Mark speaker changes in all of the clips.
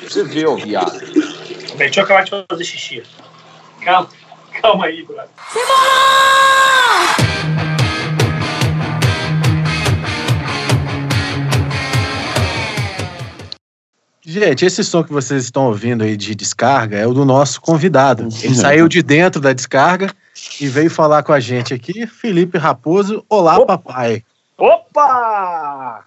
Speaker 1: Você vê, ô viado.
Speaker 2: Deixa eu acabar de fazer xixi. Calma, calma aí, brother.
Speaker 3: Gente, esse som que vocês estão ouvindo aí de descarga é o do nosso convidado. Ele saiu de dentro da descarga e veio falar com a gente aqui. Felipe Raposo, olá,
Speaker 2: Opa!
Speaker 3: papai.
Speaker 2: Opa!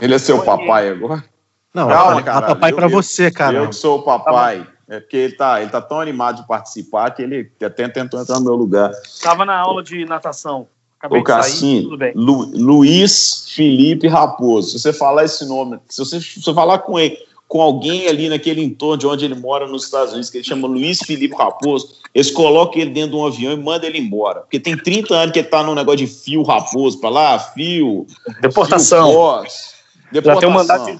Speaker 1: Ele é seu
Speaker 2: Oi.
Speaker 1: papai agora?
Speaker 3: Não,
Speaker 1: Calma, caralho,
Speaker 3: papai
Speaker 1: mesmo.
Speaker 3: você, cara.
Speaker 1: Eu que sou o papai. É porque ele tá, ele tá tão animado de participar que ele até tentou entrar no meu lugar.
Speaker 2: Tava na aula de natação. Acabei
Speaker 1: Ô,
Speaker 2: de sair, tudo bem.
Speaker 1: Lu- Luiz Felipe Raposo. Se você falar esse nome, se você, se você falar com ele, com alguém ali naquele entorno de onde ele mora nos Estados Unidos, que ele chama Luiz Felipe Raposo, eles colocam ele dentro de um avião e mandam ele embora. Porque tem 30 anos que ele tá num negócio de fio raposo pra lá, fio.
Speaker 2: Deportação.
Speaker 1: Fio pós,
Speaker 2: Já tem um
Speaker 1: deportação.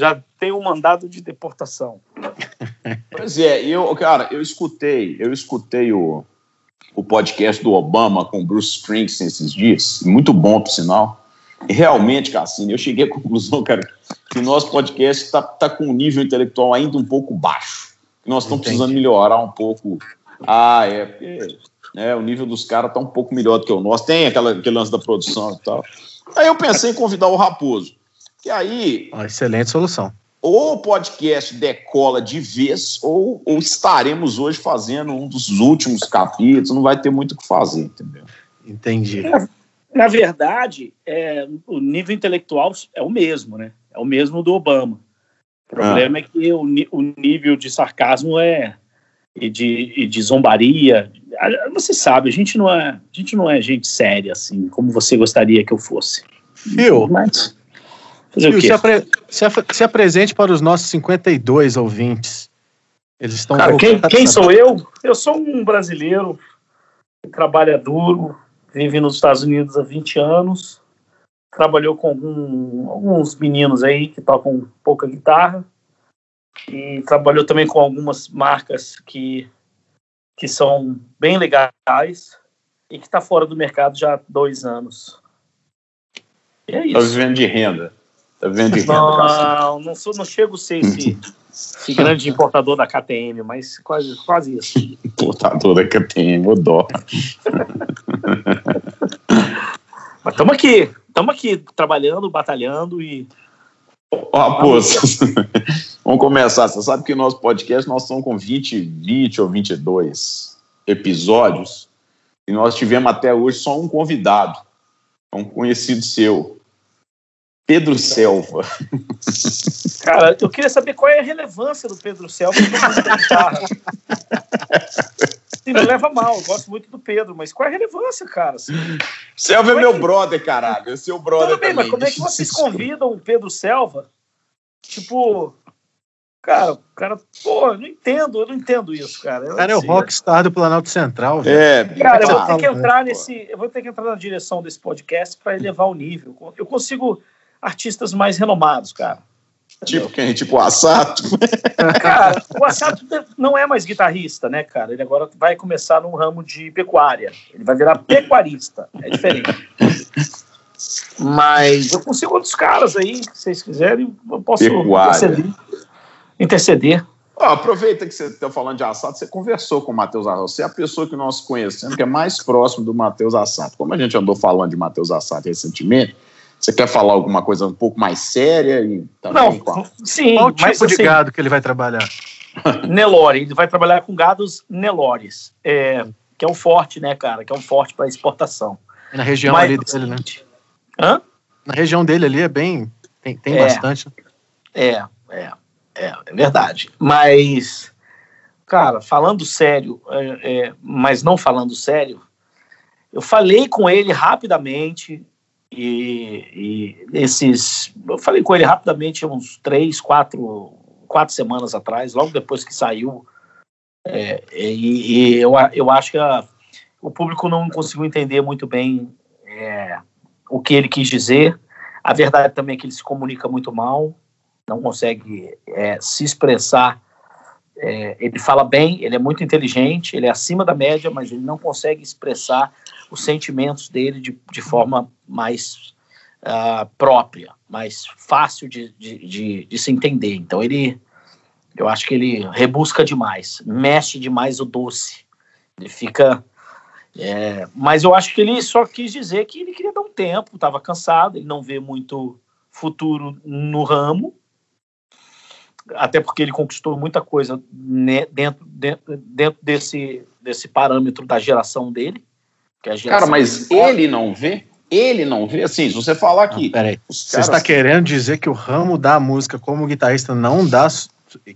Speaker 2: Já tem um mandado de deportação.
Speaker 1: Pois é, eu, cara, eu escutei, eu escutei o, o podcast do Obama com o Bruce Springsteen esses dias, muito bom, por sinal. E realmente, Cassino, eu cheguei à conclusão, cara, que o nosso podcast está tá com um nível intelectual ainda um pouco baixo. Que nós estamos precisando melhorar um pouco. Ah, é, porque né, o nível dos caras está um pouco melhor do que o nosso. Tem aquela, aquele lance da produção e tal. Aí eu pensei em convidar o Raposo. E aí,
Speaker 3: Ó, excelente solução.
Speaker 1: ou o podcast decola de vez, ou, ou estaremos hoje fazendo um dos últimos capítulos, não vai ter muito o que fazer, entendeu?
Speaker 3: Entendi.
Speaker 2: Na verdade, é, o nível intelectual é o mesmo, né? É o mesmo do Obama. O problema é que o, o nível de sarcasmo é e de, e de zombaria. Ah, Você sabe, a gente não é, a gente não é gente séria assim, como você gostaria que eu fosse.
Speaker 3: Phil,
Speaker 2: Mas fazer o quê?
Speaker 3: se, apre- se ap- se apresente para os nossos 52 ouvintes. Eles estão
Speaker 2: Cara, quem, quem sou eu? Eu sou um brasileiro que trabalha duro, vive nos Estados Unidos há 20 anos, trabalhou com algum- alguns meninos aí que tocam pouca guitarra e trabalhou também com algumas marcas que, que são bem legais e que está fora do mercado já há dois anos. E é
Speaker 1: Tá
Speaker 2: isso.
Speaker 1: vivendo de renda. Tá vivendo de renda.
Speaker 2: Não, não, sou, não chego a ser esse, esse grande importador da KTM, mas quase, quase isso.
Speaker 1: Que eu tenho, ô dó.
Speaker 2: Mas estamos aqui, estamos aqui trabalhando, batalhando e
Speaker 1: Ô, Raposo, vamos começar. Você sabe que o nosso podcast, nós estamos com 20, 20 ou 22 episódios e nós tivemos até hoje só um convidado, um conhecido seu, Pedro Selva.
Speaker 2: Cara, eu queria saber qual é a relevância do Pedro Selva na guitarra. Sim, não leva mal, eu gosto muito do Pedro, mas qual é a relevância, cara? Assim,
Speaker 1: Selva é meu brother, caralho. É seu brother
Speaker 2: tudo bem,
Speaker 1: também.
Speaker 2: mas como é que vocês convidam o Pedro Selva? Tipo, cara, o cara, pô, eu não entendo, eu não entendo isso, cara. Eu
Speaker 3: O cara é o
Speaker 2: sei.
Speaker 3: rockstar do Planalto Central, velho.
Speaker 1: É,
Speaker 2: Cara, eu vou ter que
Speaker 3: fala,
Speaker 2: entrar
Speaker 1: né,
Speaker 2: nesse. Eu vou ter que entrar na direção desse podcast para elevar o nível. Eu consigo artistas mais renomados, cara.
Speaker 1: Tipo quem? Tipo o Assato?
Speaker 2: Cara, o Assato não é mais guitarrista, né, cara? Ele agora vai começar no ramo de pecuária. Ele vai virar pecuarista. É diferente. Mas eu consigo outros caras aí, se vocês quiserem, eu posso
Speaker 1: Pecuária.
Speaker 2: interceder. interceder.
Speaker 1: Ó, aproveita que você está falando de Assato, você conversou com o Matheus Assato. Você é a pessoa que nós conhecemos que é mais próximo do Matheus Assato. Como a gente andou falando de Matheus Assato recentemente, você quer falar alguma coisa um pouco mais séria? E também
Speaker 2: Não,
Speaker 1: a-
Speaker 2: sim,
Speaker 3: Qual
Speaker 2: mas
Speaker 3: tipo de
Speaker 2: assim,
Speaker 3: gado que ele vai trabalhar?
Speaker 2: Nelore, ele vai trabalhar com gados Nelores, é, que é um forte, né, cara? Que é um forte para exportação.
Speaker 3: Na região
Speaker 2: Mas
Speaker 3: ali dele, né?
Speaker 2: Hã?
Speaker 3: Na região dele ali é bem. Tem, tem
Speaker 2: É.
Speaker 3: bastante.
Speaker 2: É, é, é, é verdade. Mas, cara, falando sério, é, é, mas não falando sério, eu falei com ele rapidamente e, e esses, eu falei com ele rapidamente uns três, quatro, quatro semanas atrás, logo depois que saiu. É, e, e eu, eu acho que a- o público não conseguiu entender muito bem é, o que ele quis dizer. A verdade também é que ele se comunica muito mal, não consegue é, se expressar. É, ele fala bem, ele é muito inteligente, ele é acima da média, mas ele não consegue expressar os sentimentos dele de, de forma mais ah, própria, mais fácil de, de, de, de se entender. Então ele Eu acho que ele rebusca demais, mexe demais o doce. Ele fica. É, mas eu acho que ele só quis dizer que ele queria dar um tempo, estava cansado, ele não vê muito futuro no ramo, até porque ele conquistou muita coisa né, dentro, dentro, dentro desse, desse parâmetro da geração dele.
Speaker 1: Que é Cara, mas ele não vê? Ele não vê? Assim, se você falar que.
Speaker 3: Não, peraí. Você está querendo dizer que o ramo da música como guitarrista não dá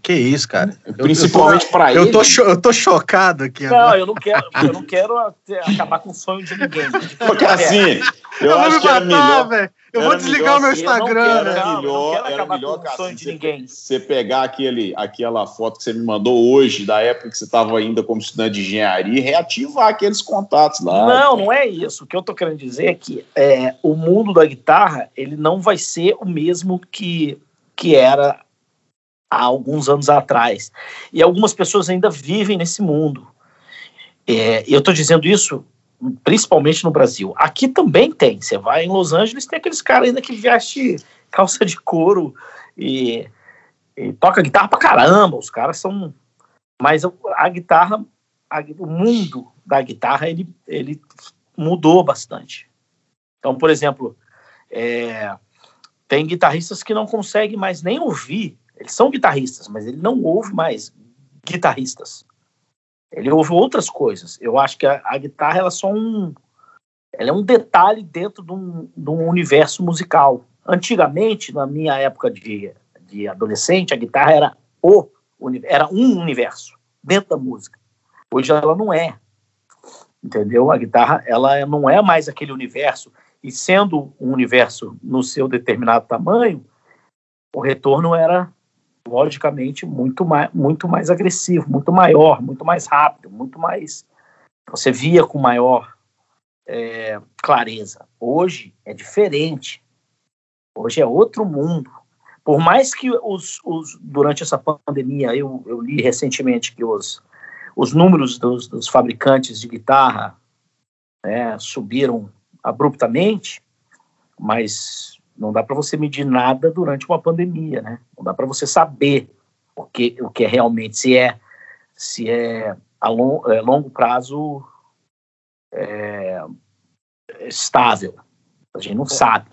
Speaker 3: que isso, cara?
Speaker 1: Principalmente para ele.
Speaker 3: Eu tô, eu tô chocado aqui.
Speaker 2: Não, agora. eu não quero, eu não quero acabar com o sonho de ninguém.
Speaker 1: Porque assim, eu, eu acho que era melhor. Véio.
Speaker 3: Eu vou desligar o meu Instagram.
Speaker 1: Era
Speaker 3: não,
Speaker 1: melhor, era melhor com de ninguém. Você pegar aquele, aquela foto que você me mandou hoje, da época que você estava ainda como estudante de engenharia, e reativar aqueles contatos lá.
Speaker 2: Não, não é isso. O que eu tô querendo dizer é que é, o mundo da guitarra ele não vai ser o mesmo que, que era há alguns anos atrás. E algumas pessoas ainda vivem nesse mundo. É, eu estou dizendo isso principalmente no Brasil. Aqui também tem. Você vai em Los Angeles, tem aqueles caras ainda que veste calça de couro e, e toca guitarra pra caramba. Os caras são. Mas a guitarra, a, o mundo da guitarra, ele, ele mudou bastante. Então, por exemplo, é, tem guitarristas que não conseguem mais nem ouvir eles são guitarristas, mas ele não ouve mais guitarristas. Ele ouve outras coisas. Eu acho que a, a guitarra ela é só um, ela é um detalhe dentro de um, de um, universo musical. Antigamente, na minha época de, de adolescente, a guitarra era o era um universo dentro da música. Hoje ela não é, entendeu? A guitarra ela não é mais aquele universo e sendo um universo no seu determinado tamanho, o retorno era logicamente muito mais, muito mais agressivo, muito maior, muito mais rápido, muito mais. Você via com maior é, clareza. Hoje é diferente. Hoje é outro mundo. Por mais que os, os durante essa pandemia, eu, eu li recentemente que os, os números dos, dos fabricantes de guitarra né, subiram abruptamente, mas não dá para você medir nada durante uma pandemia, né? Não dá para você saber o que, o que é realmente, se é, se é a long, é, longo prazo é, estável. A gente não sabe.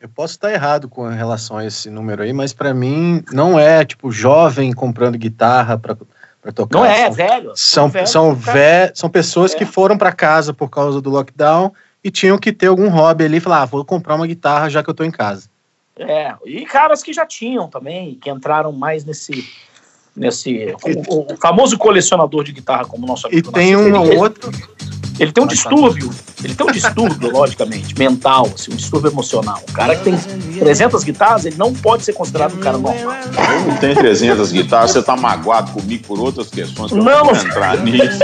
Speaker 3: Eu posso estar errado com relação a esse número aí, mas para mim não é tipo jovem comprando guitarra para tocar.
Speaker 2: Não é, são, velho.
Speaker 3: São, velho, são, vé, são pessoas é. que foram para casa por causa do lockdown e tinham que ter algum hobby ali e falar, ah, vou comprar uma guitarra já que eu tô em casa.
Speaker 2: É, e caras que já tinham também, que entraram mais nesse. nesse o, o famoso colecionador de guitarra, como o nosso
Speaker 3: amigo. E tem um outro.
Speaker 2: Ele tem um distúrbio, ele tem um distúrbio, logicamente, mental, assim, um distúrbio emocional. O cara que tem 300 guitarras, ele não pode ser considerado um cara normal.
Speaker 1: Eu não tenho 300 guitarras, você tá magoado comigo por outras questões que eu não, não vou entrar nisso.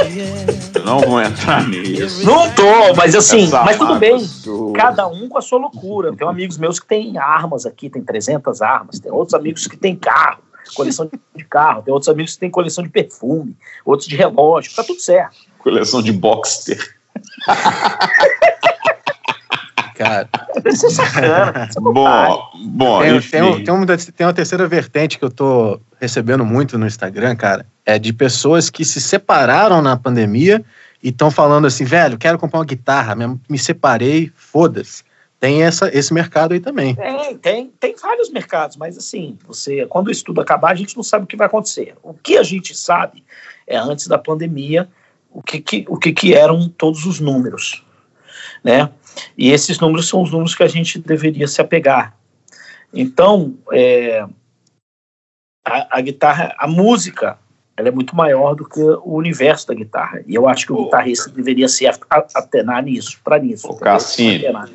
Speaker 1: Eu não vou entrar nisso.
Speaker 2: Não tô, mas assim, Essa mas tudo bem. Sua. Cada um com a sua loucura. Tem amigos meus que têm armas aqui, tem 300 armas. Tem outros amigos que têm carro coleção de carro, tem outros amigos que têm coleção de perfume, outros de relógio, tá tudo certo.
Speaker 1: Coleção de Boxster.
Speaker 3: Cara.
Speaker 2: Isso é sacana.
Speaker 1: Isso é bom, bom
Speaker 3: tem, tem, tem, uma, tem uma terceira vertente que eu tô recebendo muito no Instagram, cara. É de pessoas que se separaram na pandemia e estão falando assim, velho, quero comprar uma guitarra, me separei, foda-se. Tem essa, esse mercado aí também.
Speaker 2: Tem, tem, tem vários mercados, mas assim, você, quando o estudo acabar, a gente não sabe o que vai acontecer. O que a gente sabe é antes da pandemia, o que, que, o que, que eram todos os números, né? E esses números são os números que a gente deveria se apegar. Então, é, a, a, guitarra, a música, ela é muito maior do que o universo da guitarra. E eu acho que o guitarrista deveria se atenar nisso, para nisso.
Speaker 1: Ô, Cassino,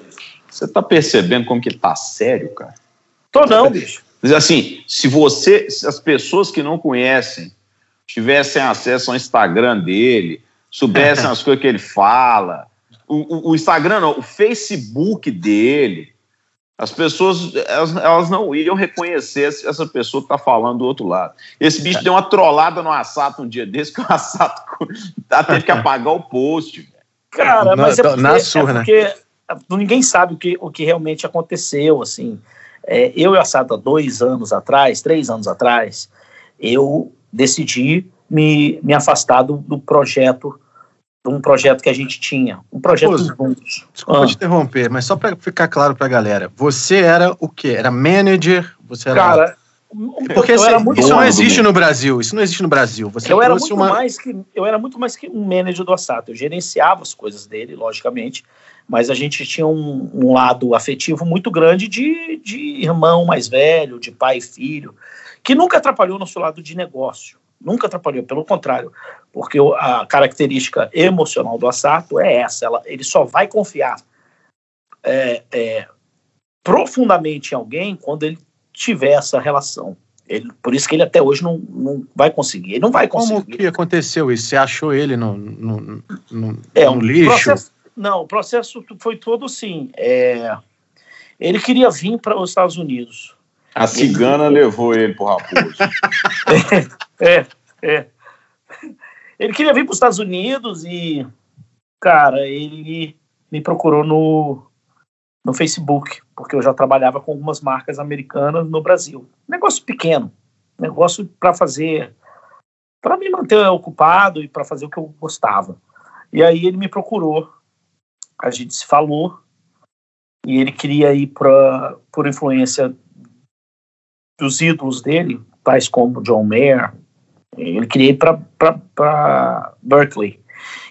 Speaker 1: você tá percebendo como que ele tá sério, cara?
Speaker 2: Tô não, bicho.
Speaker 1: Mas assim, se você, se as pessoas que não conhecem tivessem acesso ao Instagram dele, soubessem as coisas que ele fala. O, o, o, Instagram, não, o Facebook dele. As pessoas, elas, elas não iriam reconhecer essa pessoa que está falando do outro lado. Esse bicho deu uma trollada no Assato um dia desse, que o Assato teve que apagar o post.
Speaker 2: Cara, mas é porque, na surra, é né? porque ninguém sabe o que, o que realmente aconteceu, assim. É, eu e o Assato, há dois anos atrás, três anos atrás, eu decidi me, me afastar do, do projeto de um projeto que a gente tinha, um projeto juntos.
Speaker 3: Desculpa ah. te interromper, mas só para ficar claro para a galera, você era o quê? Era manager? Você era...
Speaker 2: Cara,
Speaker 3: porque isso não existe no Brasil. Isso não existe no Brasil. Você
Speaker 2: eu era muito uma... mais que eu era muito mais que um manager do Assato. Eu gerenciava as coisas dele, logicamente, mas a gente tinha um, um lado afetivo muito grande de, de irmão mais velho, de pai e filho, que nunca atrapalhou nosso lado de negócio. Nunca atrapalhou, pelo contrário, porque a característica emocional do Assato é essa: ela, ele só vai confiar é, é, profundamente em alguém quando ele tiver essa relação. Ele, por isso que ele até hoje não, não vai conseguir. Ele não vai conseguir.
Speaker 3: Como que aconteceu isso? Você achou ele no, no, no, é, no lixo?
Speaker 2: Processo, não, o processo foi todo assim. É, ele queria vir para os Estados Unidos.
Speaker 1: A cigana ele... levou ele para o Raposo.
Speaker 2: é, é. Ele queria vir para os Estados Unidos e, cara, ele me procurou no, no Facebook, porque eu já trabalhava com algumas marcas americanas no Brasil. Negócio pequeno, negócio para fazer, para me manter ocupado e para fazer o que eu gostava. E aí ele me procurou, a gente se falou, e ele queria ir para, por influência dos ídolos dele, tais como John Mayer, ele queria ir para Berkeley.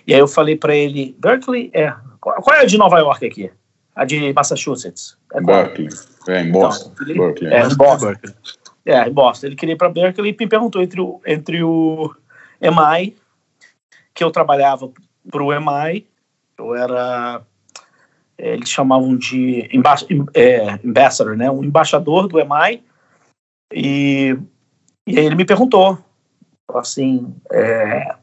Speaker 2: E aí eu falei para ele, Berkeley é qual é a de Nova York aqui? A de Massachusetts?
Speaker 1: É Berkeley. É em Boston. Então, ele, Berkeley.
Speaker 2: É, em Boston. É, em Boston. Ele queria ir para Berkeley e me perguntou entre o, entre o MI, que eu trabalhava para o MI, eu era é, eles chamavam de emba é, ambassador, né, um embaixador do EMAI, e, e aí ele me perguntou, assim, é,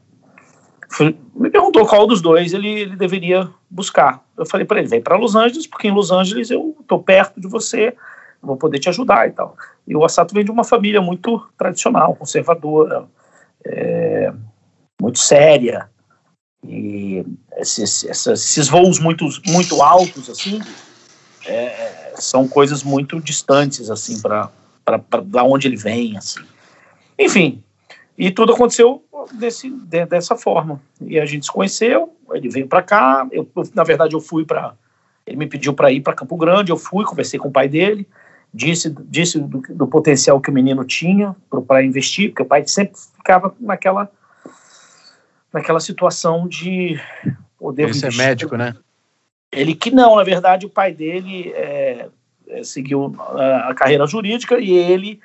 Speaker 2: me perguntou qual dos dois ele, ele deveria buscar. Eu falei para ele, vem para Los Angeles, porque em Los Angeles eu estou perto de você, vou poder te ajudar e tal. E o Assato vem de uma família muito tradicional, conservadora, é, muito séria, e esses, esses voos muito, muito altos, assim, é, são coisas muito distantes, assim, para da onde ele vem, assim. Enfim, e tudo aconteceu desse, de, dessa forma. E a gente se conheceu, ele veio para cá, eu, na verdade eu fui para, ele me pediu para ir para Campo Grande, eu fui, conversei com o pai dele, disse, disse do, do potencial que o menino tinha para investir, porque o pai sempre ficava naquela naquela situação de
Speaker 3: poder. Ele ser médico, né?
Speaker 2: Ele que não, na verdade, o pai dele é, seguiu a, a, carreira jurídica e ele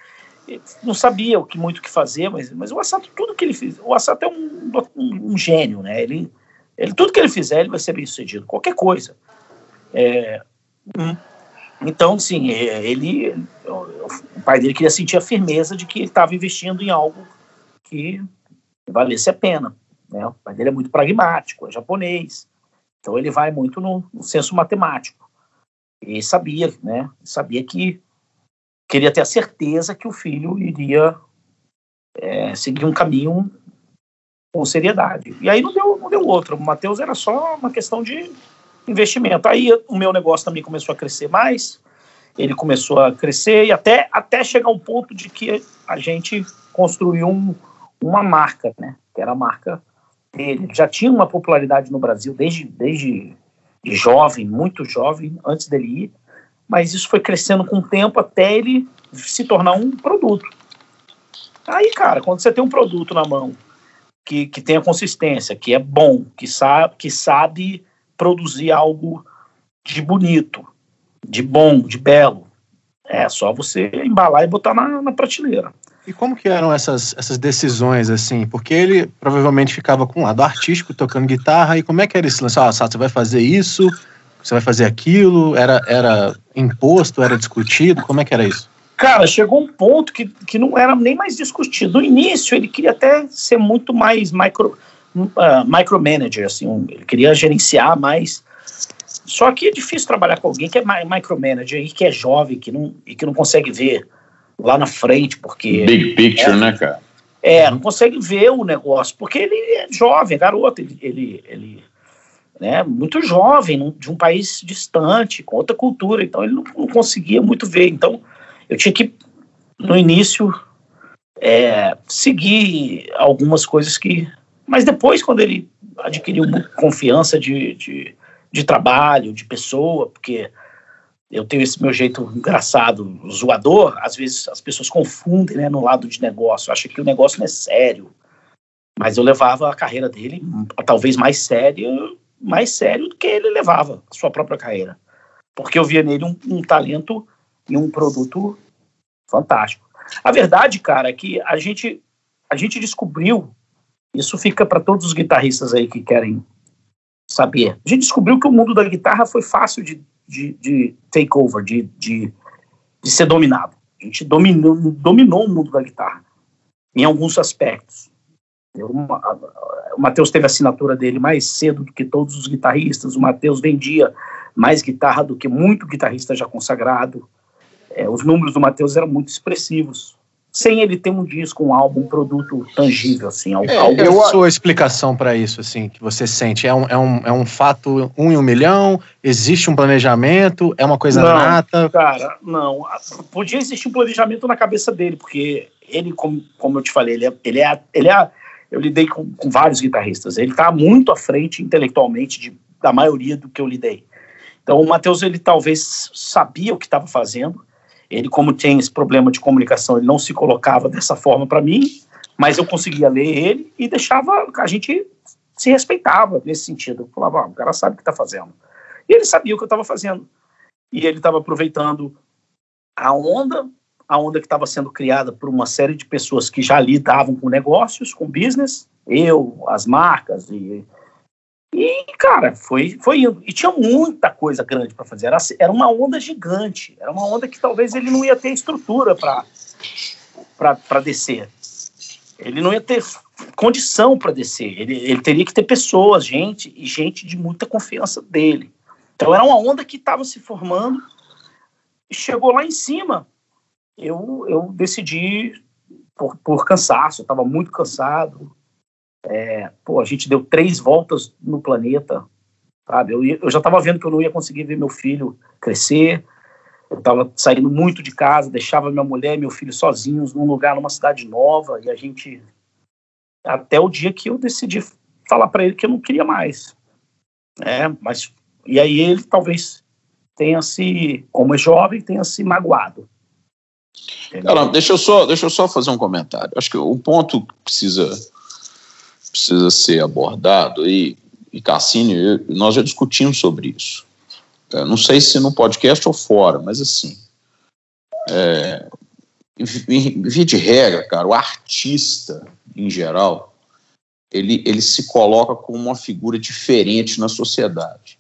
Speaker 2: não sabia o que muito o que fazer, mas, mas o Assato, tudo que ele fez, o Assato é um, um, um, gênio, né? Ele, ele, tudo que ele fizer, ele vai ser bem sucedido, qualquer coisa. É, hum, então, sim, é, ele, o pai dele queria sentir a firmeza de que ele estava investindo em algo que valesse a pena. Né? O pai dele é muito pragmático, é japonês, então ele vai muito no, no senso matemático. E sabia, né? Sabia que queria ter a certeza que o filho iria é, seguir um caminho com seriedade. E aí não deu, não deu outro. O Matheus era só uma questão de investimento. Aí o meu negócio também começou a crescer mais, ele começou a crescer e até, até chegar um ponto de que a gente construiu um, uma marca, né? Que era a marca dele. já tinha uma popularidade no Brasil desde, desde jovem, muito jovem, antes dele ir, mas isso foi crescendo com o tempo até ele se tornar um produto. Aí, cara, quando você tem um produto na mão que, que tem a consistência, que é bom, que sabe, que sabe produzir algo de bonito, de bom, de belo, é só você embalar e botar na, na prateleira.
Speaker 3: E como que eram essas, essas decisões, assim? Porque ele provavelmente ficava com um lado artístico, tocando guitarra, e como é que era esse lance? Ah, você vai fazer isso, você vai fazer aquilo, era, era imposto, era discutido, como é que era isso?
Speaker 2: Cara, chegou um ponto que, que não era nem mais discutido. No início, ele queria até ser muito mais micro, uh, micromanager, assim, um, ele queria gerenciar mais. Só que é difícil trabalhar com alguém que é micromanager e que é jovem que não, e que não consegue ver lá na frente, porque.
Speaker 1: Big picture, é, né, cara?
Speaker 2: É, não consegue ver o negócio, porque ele é jovem, é garoto, ele, ele, ele né, muito jovem, de um país distante, com outra cultura, então ele não, não conseguia muito ver. Então eu tinha que, no início, é, seguir algumas coisas que. Mas depois, quando ele adquiriu confiança de, de, de trabalho, de pessoa, porque eu tenho esse meu jeito engraçado, zoador, às vezes as pessoas confundem né, no lado de negócio, acham que o negócio não é sério. Mas eu levava a carreira dele talvez mais sério, mais sério do que ele levava a sua própria carreira. Porque eu via nele um, um talento e um produto fantástico. A verdade, cara, é que a gente, a gente descobriu, isso fica para todos os guitarristas aí que querem saber. A gente descobriu que o mundo da guitarra foi fácil de, de, de take over, de, de, de ser dominado. A gente dominou, dominou o mundo da guitarra em alguns aspectos. Eu, o Matheus teve a assinatura dele mais cedo do que todos os guitarristas. O Matheus vendia mais guitarra do que muito guitarrista já consagrado. É, os números do Matheus eram muito expressivos sem ele ter um disco, um álbum, um produto tangível, assim.
Speaker 3: Algo, é, algo... a sua explicação para isso, assim, que você sente? É um, é, um, é um fato um em um milhão? Existe um planejamento? É uma coisa
Speaker 2: não,
Speaker 3: nata?
Speaker 2: Cara, não. Podia existir um planejamento na cabeça dele, porque ele, como, como eu te falei, ele é, ele é, ele é eu lidei com, com vários guitarristas, ele está muito à frente intelectualmente de, da maioria do que eu lidei. Então o Matheus, ele talvez sabia o que estava fazendo, ele, como tem esse problema de comunicação, ele não se colocava dessa forma para mim, mas eu conseguia ler ele e deixava, a gente se respeitava nesse sentido. Eu falava, ah, o cara sabe o que está fazendo. E ele sabia o que eu estava fazendo. E ele estava aproveitando a onda, a onda que estava sendo criada por uma série de pessoas que já lidavam com negócios, com business, eu, as marcas e e, cara, foi, foi indo. E tinha muita coisa grande para fazer. Era, era uma onda gigante. Era uma onda que talvez ele não ia ter estrutura para descer. Ele não ia ter condição para descer. Ele, ele teria que ter pessoas, gente, e gente de muita confiança dele. Então era uma onda que estava se formando e chegou lá em cima. Eu, eu decidi, por, por cansaço, eu estava muito cansado, é, pô, a gente deu três voltas no planeta, sabe? Eu, eu já estava vendo que eu não ia conseguir ver meu filho crescer. Eu estava saindo muito de casa, deixava minha mulher e meu filho sozinhos num lugar, numa cidade nova, e a gente. Até o dia que eu decidi falar para ele que eu não queria mais. É, mas. E aí ele talvez tenha se, como é jovem, tenha se magoado.
Speaker 1: Cara, deixa eu só, deixa eu só fazer um comentário. Acho que o ponto que precisa precisa ser abordado, e, e Cassini, eu, nós já discutimos sobre isso. É, não sei se no podcast ou fora, mas assim, é, via de regra, cara, o artista, em geral, ele, ele se coloca como uma figura diferente na sociedade.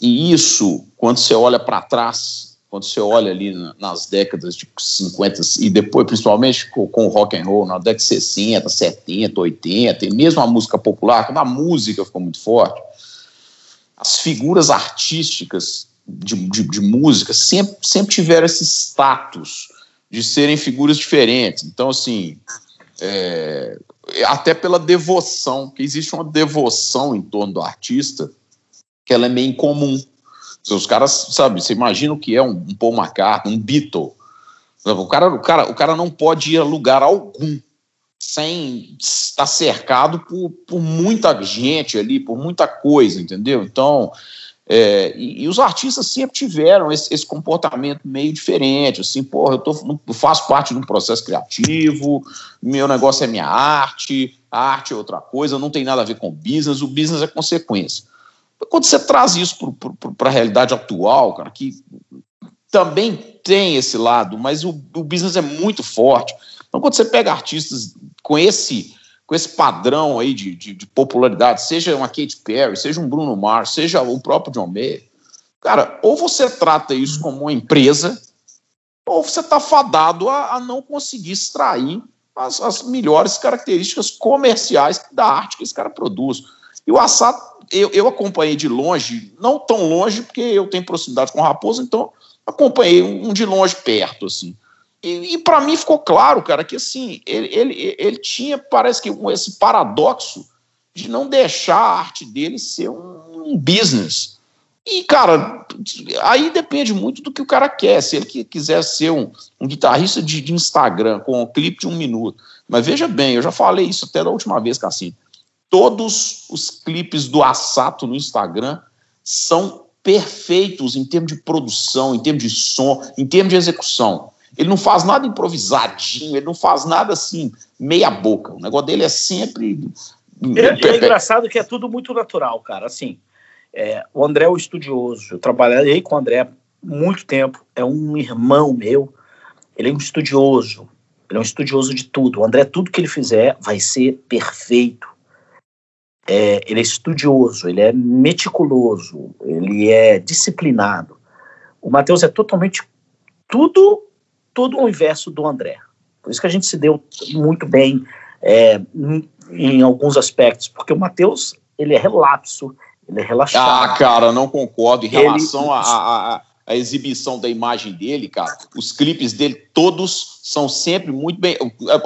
Speaker 1: E isso, quando você olha para trás, quando você olha ali nas décadas de 50 e depois, principalmente com, com o rock and roll, na década de 60, 70, 80, e mesmo a música popular, quando a música ficou muito forte, as figuras artísticas de, de, de música sempre, sempre tiveram esse status de serem figuras diferentes. Então, assim, é, até pela devoção, que existe uma devoção em torno do artista que ela é meio incomum. Os caras, sabe, você imagina o que é um, Paul McCartney, um Beatle. O cara, o, cara, o cara não pode ir a lugar algum sem estar cercado por, por muita gente ali, por muita coisa, entendeu? Então, é, e, e, os artistas sempre tiveram esse, esse, comportamento meio diferente, assim, porra, eu, tô, eu faço parte de um processo criativo, meu negócio é minha arte, a arte é outra coisa, não tem nada a ver com business, o business é consequência. Quando você traz isso para a realidade atual, cara, que também tem esse lado, mas o, o business é muito forte. Então, quando você pega artistas com esse com esse padrão aí de, de, de, popularidade, seja uma Katy Perry, seja um Bruno Mars, seja o próprio John Mayer, cara, ou você trata isso como uma empresa, ou você está fadado a, a, não conseguir extrair as, as melhores características comerciais da arte que esse cara produz. E o Assad eu, eu acompanhei de longe, não tão longe, porque eu tenho proximidade com o Raposo, então acompanhei um de longe perto, assim. E, e para mim ficou claro, cara, que assim, ele, ele, ele tinha, parece que esse paradoxo de não deixar a arte dele ser um, um business. E, cara, aí depende muito do que o cara quer. Se ele quiser ser um, um guitarrista de, de, Instagram com um clipe de um minuto. Mas veja bem, eu já falei isso até da última vez, Cassim. Todos os clipes do Assato no Instagram são perfeitos em termos de produção, em termos de som, em termos de execução. Ele não faz nada improvisadinho, ele não faz nada assim, meia boca. O negócio dele é sempre.
Speaker 2: É, é engraçado que é tudo muito natural, cara. Assim, é, o André é o estudioso. Eu trabalhei com o André muito tempo. É um irmão meu. Ele é um estudioso. Ele é um estudioso de tudo. O André, tudo que ele fizer vai ser perfeito. É, ele é estudioso, ele é meticuloso, ele é disciplinado. O Matheus é totalmente tudo, tudo o inverso do André. Por isso que a gente se deu muito bem é, em, em alguns aspectos, porque o Matheus ele é relapso, ele é relaxado.
Speaker 1: Ah, cara, não concordo. Em relação à a, exibição da imagem dele, cara, os clipes dele todos são sempre muito bem.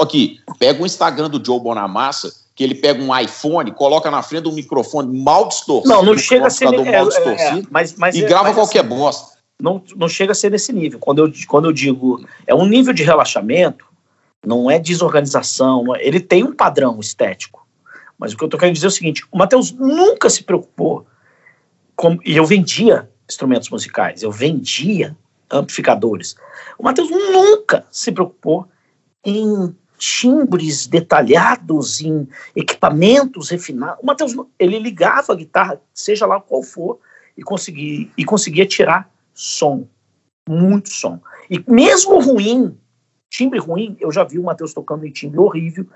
Speaker 1: Aqui, pega o Instagram do Joe Bonamassa, que ele pega um iPhone, coloca na frente do microfone mal distorcido.
Speaker 2: Não, não chega a ser
Speaker 1: mal é, distorcido, é, mas, mas, e grava mas, qualquer assim, bosta.
Speaker 2: Não, não chega a ser nesse nível. Quando eu, quando eu digo é um nível de relaxamento, não é desorganização, é, ele tem um padrão estético. Mas o que eu estou querendo dizer é o seguinte: o Matheus nunca se preocupou, com, e eu vendia instrumentos musicais, eu vendia amplificadores. O Matheus nunca se preocupou em timbres detalhados, em equipamentos refinados. O Matheus, ele ligava a guitarra, seja lá qual for, e conseguia, e conseguia tirar som, muito som. E mesmo ruim, timbre ruim, eu já vi o Matheus tocando em timbre horrível,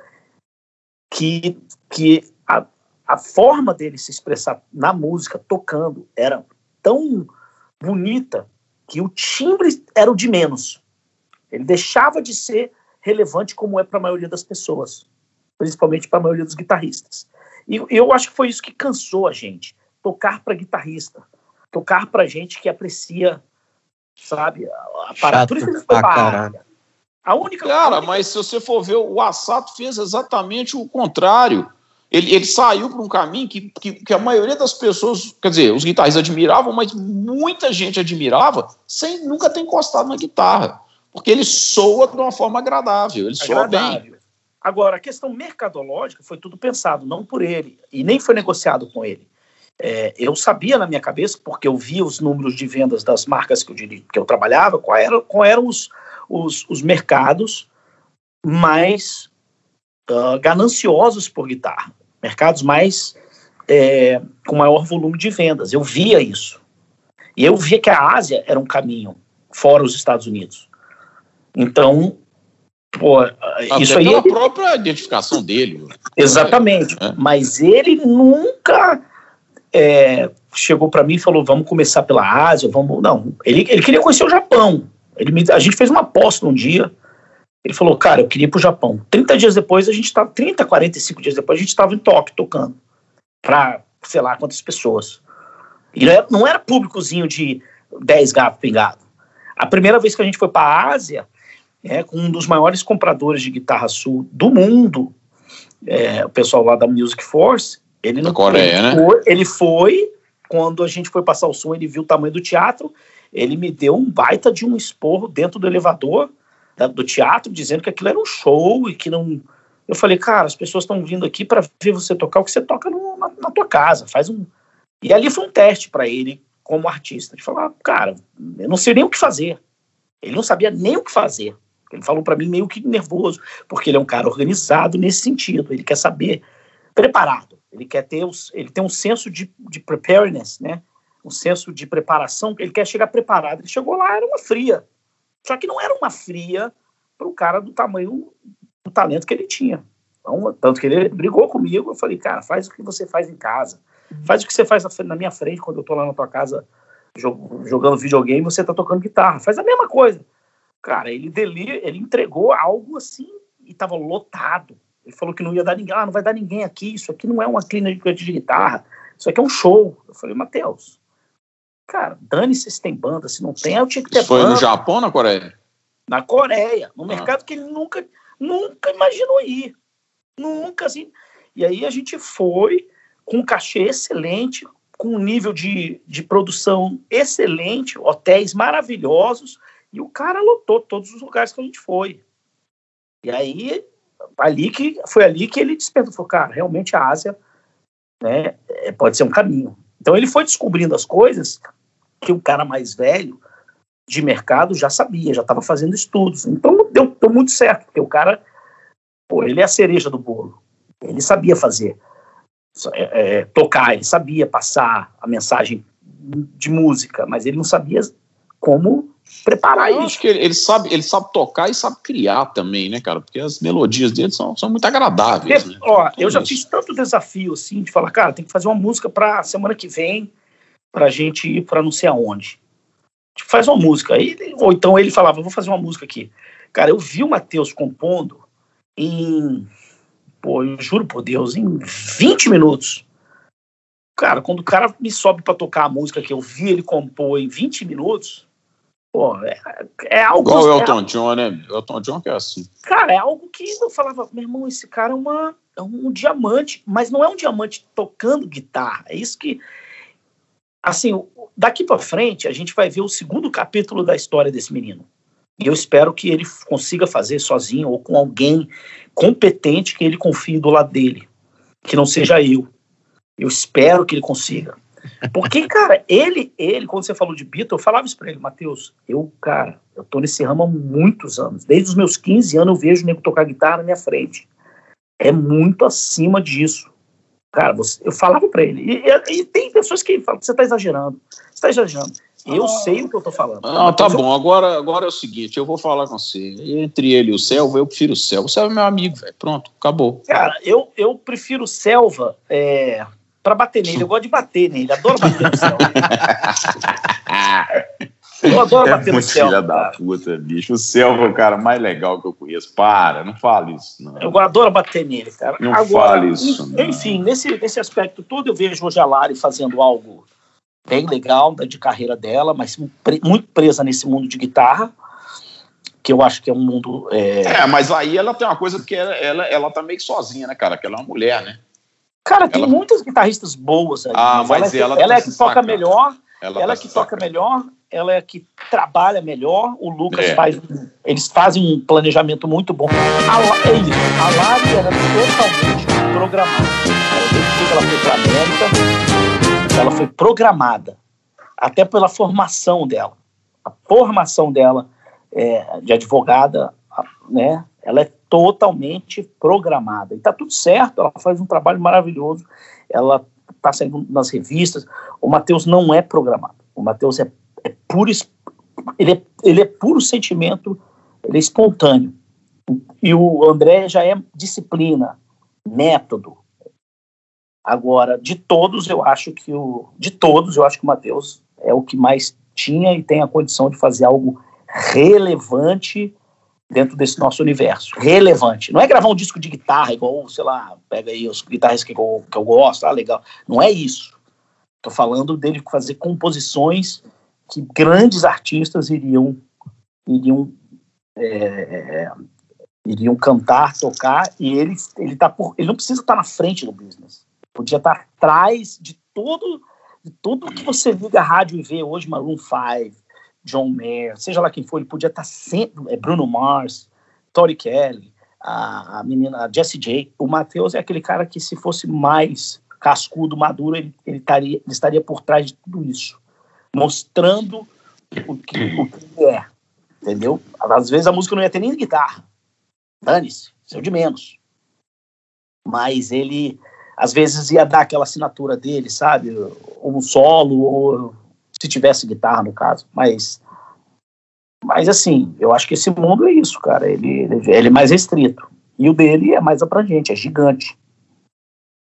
Speaker 2: que, que a, a forma dele se expressar na música, tocando, era tão bonita que o timbre era o de menos. Ele deixava de ser relevante como é para a maioria das pessoas, principalmente para a maioria dos guitarristas. E eu acho que foi isso que cansou a gente, tocar para guitarrista, tocar para gente que aprecia, sabe, a parada.
Speaker 1: A única Cara, a única... mas se você for ver, o Assato fez exatamente o contrário. Ele, ele saiu por um caminho que, que, que, a maioria das pessoas, quer dizer, os guitarristas admiravam, mas muita gente admirava sem nunca ter encostado na guitarra. Porque ele soa de uma forma agradável, ele soa bem.
Speaker 2: Agora, a questão mercadológica foi tudo pensado, não por ele, e nem foi negociado com ele. É, eu sabia na minha cabeça, porque eu via os números de vendas das marcas que eu, que eu trabalhava, quais eram, qual eram os, os, os mercados mais uh, gananciosos por guitarra, mercados mais é, com maior volume de vendas. Eu via isso. E eu via que a Ásia era um caminho, fora os Estados Unidos. Então, pô, Até isso aí.
Speaker 1: Pela própria identificação dele.
Speaker 2: Exatamente. É. Mas ele nunca é, chegou para mim e falou: vamos começar pela Ásia, vamos. Não, ele, ele queria conhecer o Japão. Ele me, a gente fez uma aposta um dia. Ele falou, cara, eu queria ir pro Japão. 30 dias depois, a gente estava. 30, 45 dias depois, a gente estava em Tóquio tocando. Pra sei lá quantas pessoas. E não era, não era públicozinho de 10 gatos pingados. A primeira vez que a gente foi para a Ásia, é, com um dos maiores compradores de guitarra sul do mundo, é, o pessoal lá da Music Force, ele não
Speaker 1: Coreia, ele,
Speaker 2: né? foi, ele foi, quando a gente foi passar o som, ele viu o tamanho do teatro, ele me deu um baita de um esporro dentro do elevador da, do teatro, dizendo que aquilo era um show e que não. Eu falei, cara, as pessoas estão vindo aqui para ver você tocar o que você toca no, na, na, tua casa, faz um. E ali foi um teste para ele como artista, de falar, cara, eu não sei nem o que fazer. Ele não sabia nem o que fazer. Ele falou para mim meio que nervoso, porque ele é um cara organizado nesse sentido. Ele quer saber preparado. Ele quer ter os, ele tem um senso de, de preparedness, né? um senso de preparação, ele quer chegar preparado. Ele chegou lá, era uma fria. Só que não era uma fria para o cara do tamanho do talento que ele tinha. Então, tanto que ele brigou comigo, eu falei, cara, faz o que você faz em casa. Faz o que você faz na minha frente quando eu tô lá na tua casa jogando videogame, você tá tocando guitarra. Faz a mesma coisa. Cara, ele deli ele entregou algo assim e tava lotado. Ele falou que não ia dar ninguém, ah, não vai dar ninguém aqui, isso aqui não é uma clínica de guitarra, isso aqui é um show. Eu falei, Matheus, Cara, dane-se se tem banda, se não tem, eu tinha que ter
Speaker 1: Isso foi no Japão ou na Coreia?
Speaker 2: Na Coreia, no ah. mercado que ele nunca, nunca imaginou ir. Nunca, assim. E aí a gente foi com um cachê excelente, com um nível de, de produção excelente, hotéis maravilhosos, e o cara lotou todos os lugares que a gente foi. E aí, ali que, foi ali que ele despertou, falou, cara, realmente a Ásia né, é, pode ser um caminho. Então ele foi descobrindo as coisas que o cara mais velho de mercado já sabia, já estava fazendo estudos. Então deu, deu, muito certo, porque o cara, pô, ele é a cereja do bolo. Ele sabia fazer, é, é, tocar, ele sabia passar a mensagem de música, mas ele não sabia como preparar
Speaker 1: Eu isso. acho que ele, ele, sabe, ele sabe tocar e sabe criar também, né, cara? Porque as melodias dele são, são muito agradáveis.
Speaker 2: né? Ó, eu já fiz tanto desafio assim de falar, cara, tem que fazer uma música para semana que vem pra gente ir para não sei aonde. Tipo, faz uma música. Aí, ou então ele falava, vou fazer uma música aqui. Cara, eu vi o Matheus compondo em, pô, eu juro por Deus, em 20 minutos. Cara, quando o cara me sobe para tocar a música que eu vi ele compor em 20 minutos, Pô, é, é algo.
Speaker 1: Igual o Elton é, John, né? Elton John que é assim.
Speaker 2: Cara, é algo que eu falava, meu irmão, esse cara é, uma, é um diamante, mas não é um diamante tocando guitarra. É isso que. Assim, daqui para frente, a gente vai ver o segundo capítulo da história desse menino. E eu espero que ele consiga fazer sozinho ou com alguém competente que ele confie do lado dele. Que não seja eu. Eu espero que ele consiga. Porque, cara, ele, ele, quando você falou de Beatle, eu falava isso pra ele, Matheus, eu, cara, eu tô nesse ramo há muitos anos. Desde os meus 15 anos eu vejo o nego tocar guitarra na minha frente. É muito acima disso. Cara, você, eu falava pra ele. E, e, e, tem pessoas que falam, você tá exagerando. Você tá exagerando. Eu ah, sei o que eu tô falando.
Speaker 1: Não, tá bom. Agora, agora é o seguinte, eu vou falar com você. Entre ele e o Selva, eu prefiro o Selva. O Selva é meu amigo, velho. Pronto, acabou.
Speaker 2: Cara, eu, eu prefiro o Selva é, para bater nele. Eu gosto de bater nele, adoro bater no céu.
Speaker 1: eu adoro é bater no céu. Filha da puta, bicho. O Selva é o cara mais legal que eu conheço. Para, não fale isso. Não.
Speaker 2: Eu adoro bater nele, cara.
Speaker 1: Não Agora, fale isso.
Speaker 2: Enfim, não. nesse, nesse aspecto todo, eu vejo hoje a Lari fazendo algo bem legal de carreira dela, mas muito presa nesse mundo de guitarra que eu acho que é um mundo. É...
Speaker 1: é, mas aí ela tem uma coisa porque ela, ela, ela tá meio sozinha, né, cara? Que ela é uma mulher, né?
Speaker 2: Cara, tem ela... muitas guitarristas boas aí.
Speaker 1: Ah, mas, mas ela,
Speaker 2: ela, ela é que toca melhor. Ela, ela tá é que toca melhor, ela é que trabalha melhor. O Lucas é. faz. Eles fazem um planejamento muito bom. A, é isso. A Lari era totalmente programada. Ela, ela foi para América, ela foi programada. Até pela formação dela. A formação dela é, de advogada, né? Ela é totalmente programada. E está tudo certo, ela faz um trabalho maravilhoso, ela está saindo nas revistas. O Matheus não é programado. O Matheus é, é puro, ele é, ele é puro sentimento, ele é espontâneo. E o André já é disciplina, método. Agora, de todos, eu acho que o de todos, eu acho que o Matheus é o que mais tinha e tem a condição de fazer algo relevante dentro desse nosso universo, relevante. Não é gravar um disco de guitarra, igual, sei lá, pega aí os guitarras que eu, que eu gosto, ah, legal. Não é isso. Estou falando dele fazer composições que grandes artistas iriam, iriam, é, é, iriam cantar, tocar, e ele, ele, tá por, ele não precisa estar na frente do business. Podia estar atrás de todo, de tudo que você liga a rádio e vê hoje, Maroon 5, John Mayer, seja lá quem for, ele podia estar sempre. É Bruno Mars, Tori Kelly, a, a menina Jessie J. O Matheus é aquele cara que, se fosse mais cascudo, maduro, ele, ele, estaria, ele estaria por trás de tudo isso, mostrando o que, o que é. Entendeu? Às vezes a música não ia ter nem guitarra. Dane-se, seu de menos. Mas ele, às vezes, ia dar aquela assinatura dele, sabe? Um solo, ou se tivesse guitarra no caso, mas mas assim, eu acho que esse mundo é isso, cara, ele, ele é mais restrito, e o dele é mais abrangente, é gigante,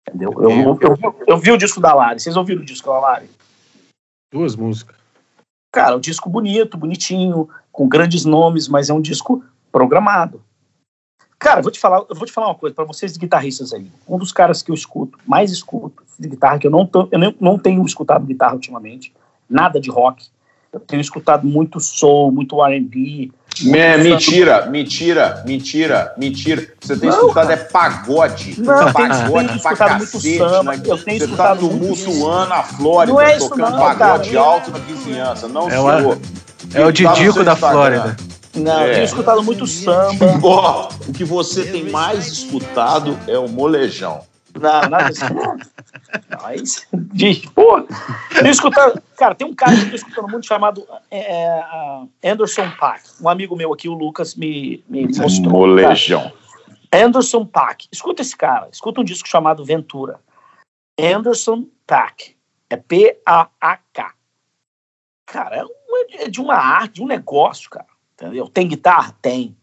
Speaker 2: entendeu? Eu, é. eu, eu, eu vi o disco da Lari, vocês ouviram o disco da Lari?
Speaker 3: Duas músicas.
Speaker 2: Cara, um disco bonito, bonitinho, com grandes nomes, mas é um disco programado. Cara, eu vou te falar, eu vou te falar uma coisa para vocês guitarristas aí. Um dos caras que eu escuto, mais escuto de guitarra, que eu não, eu não, não tenho escutado guitarra ultimamente, nada de rock. Eu tenho escutado muito soul, muito R&B,
Speaker 1: É, mentira, mentira, mentira, mentira. Você tem não, escutado cara. é pagode.
Speaker 2: Não, é pagode tenho pra cacete. Samba, né? Eu tenho Você tá no Mussuana, na Flórida, não é tocando não, pagode cara. alto na vizinhança. Não,
Speaker 3: é senhor. É o Didico da Flórida.
Speaker 2: Não, é. eu tenho escutado muito samba.
Speaker 1: Ó, o que você tem mais escutado é o molejão.
Speaker 2: Não, nada disso. Diz, pô, eu cara, tem um cara que eu tô escutando muito chamado é, é Anderson Paak. Um amigo meu aqui, o Lucas, me, me mostrou.
Speaker 1: Molejão.
Speaker 2: Anderson Paak. Escuta esse cara, escuta um disco chamado Ventura. Anderson Paak. É P-A-A-K. Cara, é, um, é de uma arte, de um negócio, cara. Entendeu? Tem guitarra? Tem.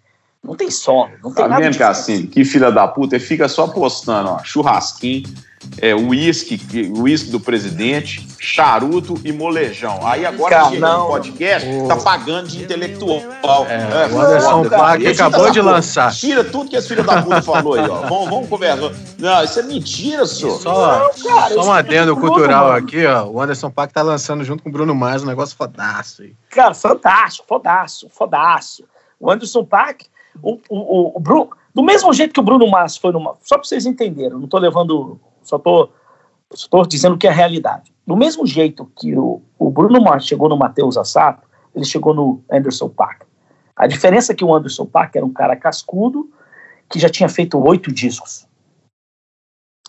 Speaker 2: Não tem solo, não tem tá nada.
Speaker 1: Vendo, assim, que filha da puta, ele fica só postando, ó, churrasquinho, é, uísque, uísque do presidente, charuto e molejão. Aí agora Cara, chega não, no podcast, o... tá pagando de intelectual.
Speaker 3: É, é, o Anderson Paak acabou de lançar.
Speaker 1: Tira tudo que esse filho da puta falou aí, ó. Vamos, vamos conversar. Não, isso é mentira, senhor.
Speaker 3: Só, não, cara, só um é adendo cultural mano. aqui, ó. O Anderson Paak tá lançando junto com o Bruno Mars um negócio fodaço aí.
Speaker 2: Cara, fantástico, fodaço, fodaço. O Anderson Paak o, o, o Bruno, do mesmo jeito que o Bruno Mars foi numa. Só para vocês entenderem, não estou levando. Só estou dizendo que é a realidade. Do mesmo jeito que o, o Bruno Mars chegou no Matheus Assato, ele chegou no Anderson Paak. A diferença é que o Anderson Paak era um cara cascudo que já tinha feito oito discos.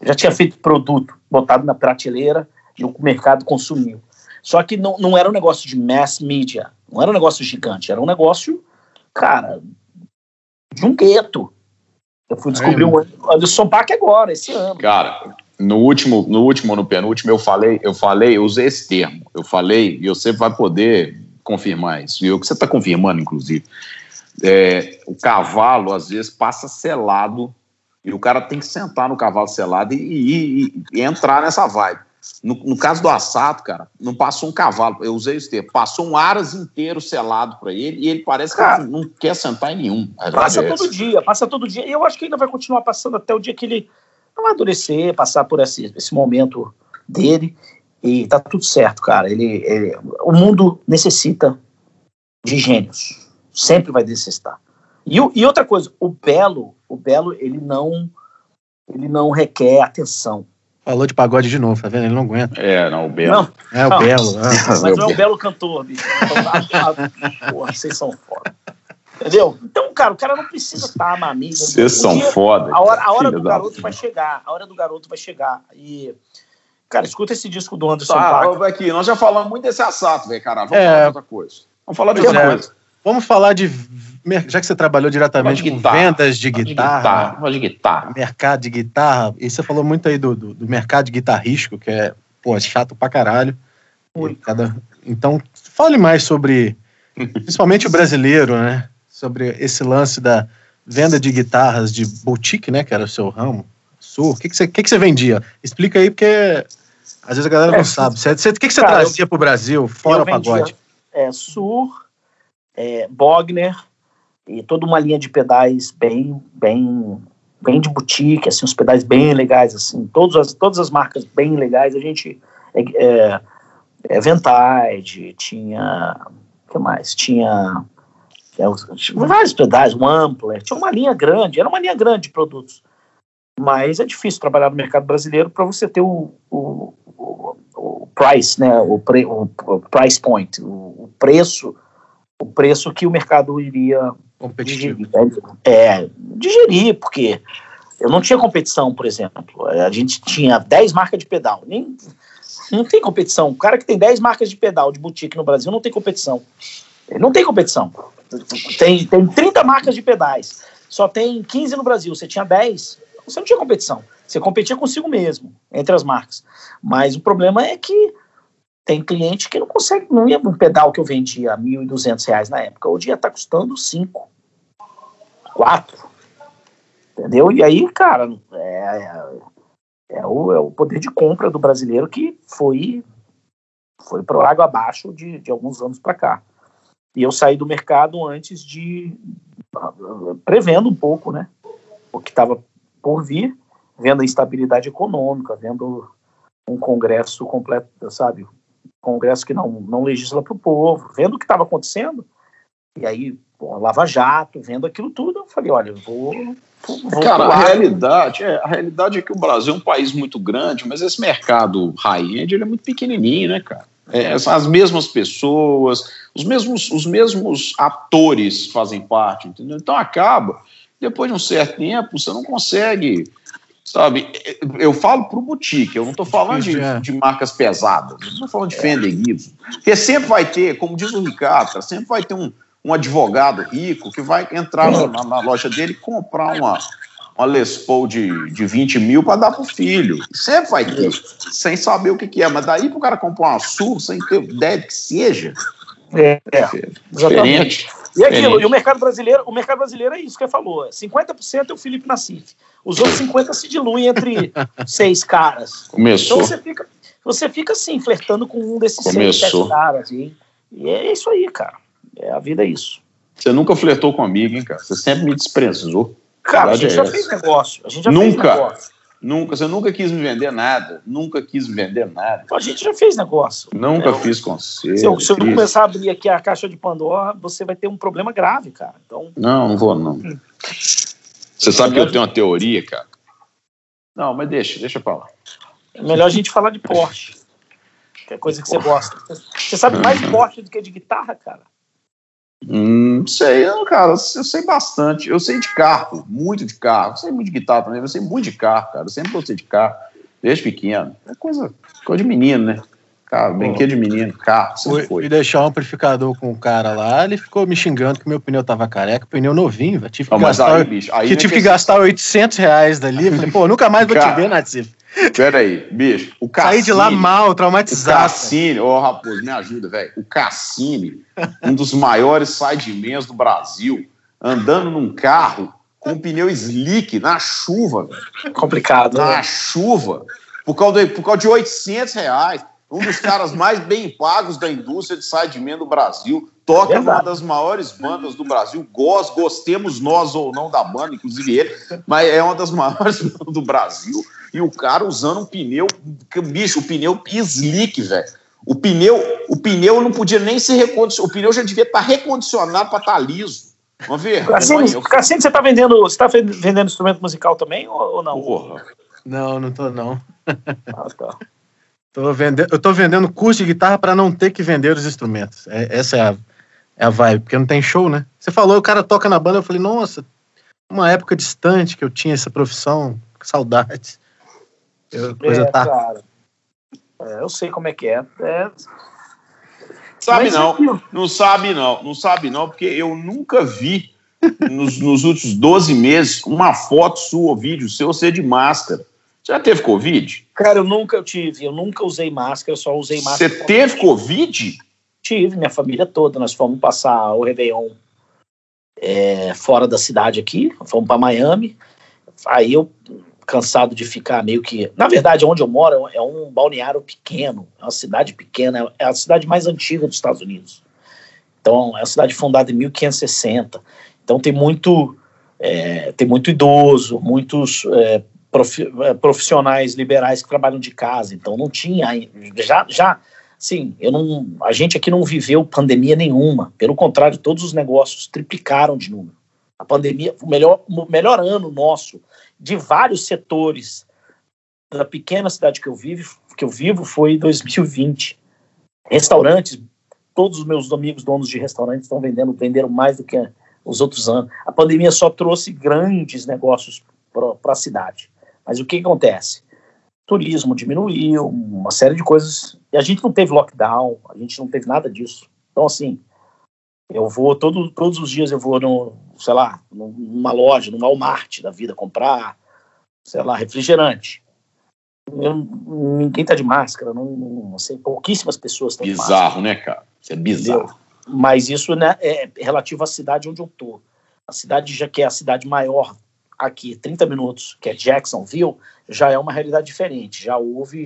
Speaker 2: Já tinha feito produto botado na prateleira e o mercado consumiu. Só que não, não era um negócio de mass media, não era um negócio gigante, era um negócio, cara, de um gueto. Eu fui descobrir o Anderson Paak agora, esse ano.
Speaker 1: Cara, no último, no último, no penúltimo, eu falei, eu falei, eu usei esse termo. Eu falei, e você vai poder confirmar isso. E o que você está confirmando, inclusive. É, o cavalo, às vezes, passa selado, e o cara tem que sentar no cavalo selado e, e, e, e entrar nessa vibe. No, no, caso do Assato, cara, não passou um cavalo, eu usei esse termo, passou um aras inteiro selado para ele e ele parece que cara, não, não, quer sentar em nenhum.
Speaker 2: Passa é todo dia, passa todo dia. E eu acho que ainda vai continuar passando até o dia que ele amadurecer, passar por esse, esse momento dele e tá tudo certo, cara. Ele, ele, o mundo necessita de gênios, sempre vai necessitar. E, e outra coisa, o belo, o belo, ele não, ele não requer atenção
Speaker 3: Falou de pagode de novo, tá vendo? Ele não aguenta.
Speaker 1: É, não, o Belo. Não,
Speaker 3: é o não, Belo.
Speaker 2: Não. Mas não é o Belo cantor, bicho. Porra, vocês são foda. Entendeu? Então, cara, o cara não precisa estar mídia.
Speaker 1: Vocês são dia, foda.
Speaker 2: A hora, a hora do garoto vai chegar. A hora do garoto vai chegar. E. Cara, escuta esse disco do Anderson
Speaker 1: tá, Aqui, nós já falamos muito desse assato, velho, caralho. Vamos é, falar de outra coisa. Vamos falar de outra é, coisa.
Speaker 3: Vamos falar de já que você trabalhou diretamente com vendas de guitarra,
Speaker 1: de guitarra, de guitarra,
Speaker 3: mercado de guitarra, e você falou muito aí do, do, do mercado de guitarrístico, que é, pô, é chato pra caralho. Cada, então, fale mais sobre, principalmente o brasileiro, né? Sobre esse lance da venda de guitarras de boutique, né? Que era o seu ramo. Sur, o que, que, você, que, que você vendia? Explica aí, porque às vezes a galera é, não sabe. o que, que você cara, trazia pro Brasil, fora o pagode?
Speaker 2: É, Sur, é, Bogner, e toda uma linha de pedais bem, bem, bem de boutique, assim, uns pedais bem legais, assim, todas as, todas as marcas bem legais, a gente, é, é, é Ventide, tinha, o que mais, tinha, é, vários pedais, um Ampler, tinha uma linha grande, era uma linha grande de produtos, mas é difícil trabalhar no mercado brasileiro para você ter o, o, o, o, price, né, o, pre, o, price point, o, preço, o preço que o mercado iria. Digerir, é, digerir, porque eu não tinha competição, por exemplo. A gente tinha 10 marcas de pedal. Nem, não tem competição. O cara que tem 10 marcas de pedal de boutique no Brasil não tem competição. Não tem competição. Tem, tem 30 marcas de pedais. Só tem 15 no Brasil. Você tinha 10. Você não tinha competição. Você competia consigo mesmo, entre as marcas. Mas o problema é que tem cliente que não consegue, não ia um pedal que eu vendia a R$ 1.200 na época, hoje ia estar tá custando 5, 4, entendeu? E aí, cara, é, é, é, o, é o poder de compra do brasileiro que foi foi para o água abaixo de, de alguns anos para cá. E eu saí do mercado antes de prevendo um pouco, né, o que estava por vir, vendo a instabilidade econômica, vendo um congresso completo, sabe, Congresso que não, não legisla para o povo, vendo o que estava acontecendo, e aí pô, Lava Jato, vendo aquilo tudo, eu falei, olha, eu vou. vou
Speaker 1: Cara, a realidade, é, a realidade é que o Brasil é um país muito grande, mas esse mercado high-end ele é muito pequenininho, né, cara? É, são as mesmas pessoas, os mesmos, os mesmos atores fazem parte, entendeu? Então acaba, depois de um certo tempo, você não consegue, sabe? Eu falo para o boutique, eu não estou falando de,
Speaker 3: É.
Speaker 1: de marcas pesadas, eu não estou falando de Fender Gibson, porque sempre vai ter, como diz o Ricardo, sempre vai ter um, um advogado rico que vai entrar na, na- loja dele e comprar uma, uma Les Paul de, de 20 mil para dar pro filho. Sempre vai ter, sem saber o que, que é. Mas daí pro cara comprar uma SUV sem ter ideia de que seja.
Speaker 2: É, é, exatamente. E aquilo,
Speaker 1: Diferente.
Speaker 2: e o mercado brasileiro, o mercado brasileiro é isso que ele falou. 50% é o Felipe Nassif. Os outros 50% se diluem entre seis caras. Então
Speaker 1: Começou.
Speaker 2: você fica, você fica assim, flertando com um desses
Speaker 1: Começou.
Speaker 2: seis, caras. E, e é isso aí, cara. É, a vida é isso.
Speaker 1: Você nunca flertou comigo, hein, cara? Você sempre me desprezou.
Speaker 2: Cara, a
Speaker 1: Verdade
Speaker 2: gente
Speaker 1: é
Speaker 2: já
Speaker 1: essa.
Speaker 2: fez negócio. A gente já
Speaker 1: Nunca.
Speaker 2: fez negócio.
Speaker 1: Nunca, você nunca quis me vender nada. Nunca quis me vender nada.
Speaker 2: A gente já fez negócio.
Speaker 1: Nunca
Speaker 2: Eu-
Speaker 1: fiz você.
Speaker 2: Se eu, se eu começar a abrir aqui a caixa de Pandora, você vai ter um problema grave, cara. Então,
Speaker 1: Não, não vou, não. Você sabe que eu tenho uma teoria, cara. Não, mas deixa, deixa pra lá.
Speaker 2: é melhor a gente falar de Porsche. Que é coisa que você gosta. Você sabe mais de Porsche do que de guitarra, cara?
Speaker 1: Hum, sei, eu, cara, eu sei bastante. Eu sei de carro, muito de carro. Eu sei muito de guitarra também, eu sei muito de carro, cara. Eu sempre gostei de carro, desde pequeno. É coisa, coisa de menino, né? Cara, brinquedo de menino, carro, sempre
Speaker 3: Fui,
Speaker 1: foi.
Speaker 3: fui deixar um amplificador com o cara lá, ele ficou me xingando que meu pneu tava careca, pneu novinho, velho. Tive que
Speaker 1: Não,
Speaker 3: gastar,
Speaker 1: aí, bicho, aí
Speaker 3: que tive que
Speaker 1: questão-
Speaker 3: gastar 800 reais dali. Falei, pô, nunca mais vou
Speaker 1: Cara,
Speaker 3: te ver, Natsif.
Speaker 1: Pera aí, bicho. O Cassini,
Speaker 3: Saí de lá mal,
Speaker 1: O
Speaker 3: traumatizado.
Speaker 1: Cassini, ô Raposo, me ajuda, velho. O Cassini, um dos maiores sidemans do Brasil, andando num carro com um pneu slick na chuva, velho.
Speaker 2: É complicado.
Speaker 1: na
Speaker 2: né?
Speaker 1: chuva, por causa, de, por causa de 800 reais. Um dos caras mais bem pagos da indústria de sideman do Brasil. Toca
Speaker 2: Verdade.
Speaker 1: numa das maiores bandas do Brasil. Gos, gostemos nós ou não da banda, inclusive ele, mas é uma das maiores bandas do Brasil. E o cara usando um pneu, bicho, o pneu slick, velho. O pneu, o pneu não podia nem ser recondicionado. O pneu já devia estar recondicionado para estar liso. Uma vergonha.
Speaker 2: Cassini,
Speaker 1: Eu-
Speaker 2: Cassini, você tá vendendo, você tá vendendo instrumento musical também ou, ou não?
Speaker 1: Porra.
Speaker 3: Não, não tô não.
Speaker 2: Ah, tá.
Speaker 3: Tô vendendo, eu tô vendendo curso de guitarra para não ter que vender os instrumentos. É- essa é a, é a vibe, porque não tem show, né? Você falou, o cara toca na banda, eu falei, nossa, uma época distante que eu tinha essa profissão, que saudades. Eu, coisa
Speaker 2: É,
Speaker 3: tá.
Speaker 2: cara. É, eu sei como é que é. é
Speaker 1: Sabe
Speaker 2: Mas
Speaker 1: não, não sabe não, não sabe não, porque eu nunca vi nos, nos últimos 12 meses uma foto sua ou vídeo seu ser de máscara. Você já teve Covid?
Speaker 2: Cara, eu nunca tive, eu nunca usei máscara, eu só usei
Speaker 1: Você
Speaker 2: máscara.
Speaker 1: teve Covid?
Speaker 2: Tive, minha família toda. Nós fomos passar o Réveillon é, fora da cidade aqui, fomos para Miami. Aí eu, cansado de ficar meio que. Na verdade, onde eu moro é um- balneário pequeno, é uma cidade pequena, é a cidade mais antiga dos Estados Unidos. Então, é uma cidade fundada em 1560. Então, tem muito, é, tem muito idoso, muitos é, é, profissionais liberais que trabalham de casa. Então, não tinha. Já, já Sim, eu não, a gente aqui não viveu pandemia nenhuma. Pelo contrário, todos os negócios triplicaram de número. A pandemia, o melhor, o melhor ano nosso de vários setores da pequena cidade que eu vivo, que eu vivo foi 2020. Restaurantes, todos os meus amigos donos de restaurantes estão vendendo, venderam mais do que os outros anos. A pandemia só trouxe grandes negócios para a cidade. Mas o que, que acontece? turismo diminuiu, uma série de coisas. E a gente não teve lockdown, a gente não teve nada disso. Então, assim, eu vou todo, todos os dias eu vou no, sei lá, numa loja, no Walmart da vida comprar, sei lá, refrigerante. Eu, ninguém tá de máscara, não, não assim, pouquíssimas pessoas estão de máscara.
Speaker 1: Bizarro, né, cara? Isso é bizarro.
Speaker 2: Entendeu? Mas isso né, é relativo à cidade onde eu tô. A cidade já que é a cidade maior aqui, 30 minutos, que é Jacksonville, já é uma realidade diferente. Já houve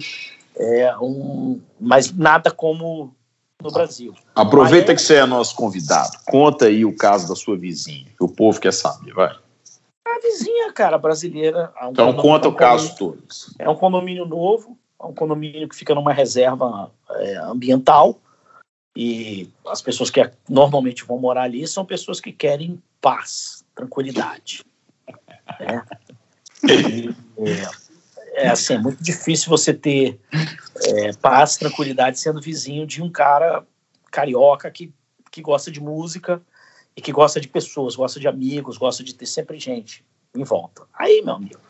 Speaker 2: é, um. Mas nada como no Brasil.
Speaker 1: Aproveita
Speaker 2: Miami-
Speaker 1: que você é nosso convidado. Conta aí o caso da sua vizinha, que o povo quer saber, vai.
Speaker 2: A vizinha, cara, brasileira. é um
Speaker 1: Então conta
Speaker 2: é um
Speaker 1: o caso todo.
Speaker 2: É um condomínio novo, é um condomínio que fica numa reserva é, ambiental. E as pessoas que normalmente vão morar ali são pessoas que querem paz, tranquilidade. Né? E, é, é, assim, é muito difícil você ter é, paz, tranquilidade sendo vizinho de um cara carioca que, que gosta de música e que gosta de pessoas, gosta de amigos, gosta de ter sempre gente em volta. Aí, meu amigo,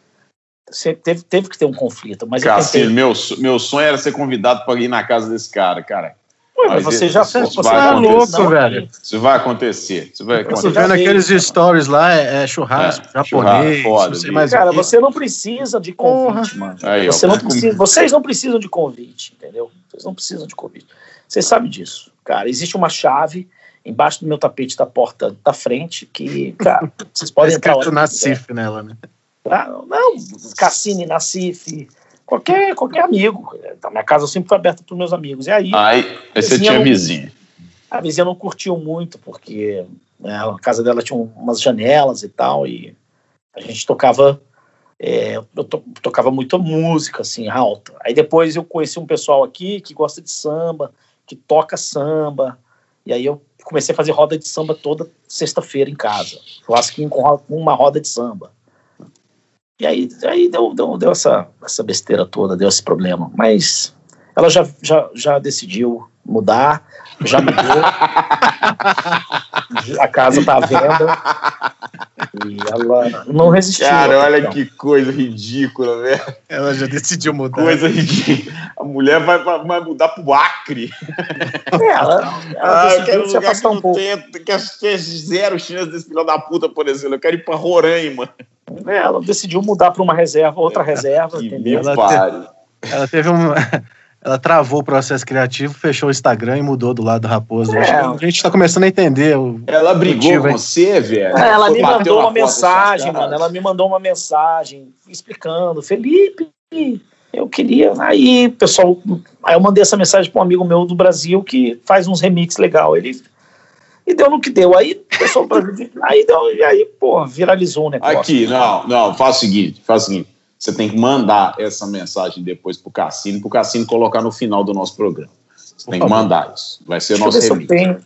Speaker 2: teve, teve que ter um conflito. Mas
Speaker 1: Cassino, tentei... meu, meu sonho era ser convidado para ir na casa desse cara, cara.
Speaker 2: Ué, você já fez.
Speaker 3: Você é louco, velho.
Speaker 1: Isso vai acontecer. Isso vai acontecer.
Speaker 3: Você vendo aqueles stories lá, é, é churrasco é, japonês. Churrasco,
Speaker 2: foda, mais cara, você não precisa de convite, mano. Aí, você ó, não precisa, vocês não precisam de convite, entendeu? Vocês não precisam de convite. Vocês sabem disso. Cara, existe uma chave embaixo do meu tapete da porta da frente que, cara, vocês podem
Speaker 3: tá entrar. Nacif nela, né?
Speaker 2: Ah, não, Cassini, Nacif, qualquer, qualquer amigo. Então, minha casa sempre foi aberta para os meus amigos. E aí.
Speaker 1: Aí, você tinha não, vizinha.
Speaker 2: A vizinha não curtiu muito, porque né, a casa dela tinha umas janelas e tal, e a gente tocava. É, eu to, tocava muita música, assim, alta. Aí depois eu conheci um pessoal aqui que gosta de samba, que toca samba, e aí eu comecei a fazer roda de samba toda sexta-feira em casa. Churrasquinho com uma roda de samba. E aí, aí deu, deu, deu essa, essa besteira toda, deu esse problema. Mas ela já, já, já decidiu mudar, já mudou. a casa está à venda. E ela não resistiu.
Speaker 1: Cara, olha então. que coisa ridícula, velho.
Speaker 3: Ela já decidiu mudar.
Speaker 1: Coisa ridícula. A mulher vai, vai mudar pro Acre.
Speaker 2: É, ela, ela ah, se afastar um pouco.
Speaker 1: Tem, que ter zero chance desse filho da puta, por exemplo. Eu quero ir pra Roraima.
Speaker 2: É, ela decidiu mudar para uma reserva, outra é, reserva, entendeu?
Speaker 3: Ela, te, ela teve um. Ela travou o processo criativo, fechou o Instagram e mudou do lado do Raposo. É. A gente está começando a entender. O,
Speaker 1: ela brigou motivo, com você, velho?
Speaker 2: É, ela me mandou uma mensagem, mano. Ela me mandou uma mensagem explicando: Felipe, eu queria. Aí, pessoal. Aí eu mandei essa mensagem para um amigo meu do Brasil que faz uns remixes legal. Ele e deu no que deu. Aí, pessoal, aí deu, e aí, pô, viralizou o negócio.
Speaker 1: Aqui, não, não, faz o seguinte, faz o seguinte. Você tem que mandar essa mensagem depois pro Cassino, pro Cassino colocar no final do nosso programa. Você tem que mandar isso. Vai ser Deixa nosso remix.
Speaker 2: Deixa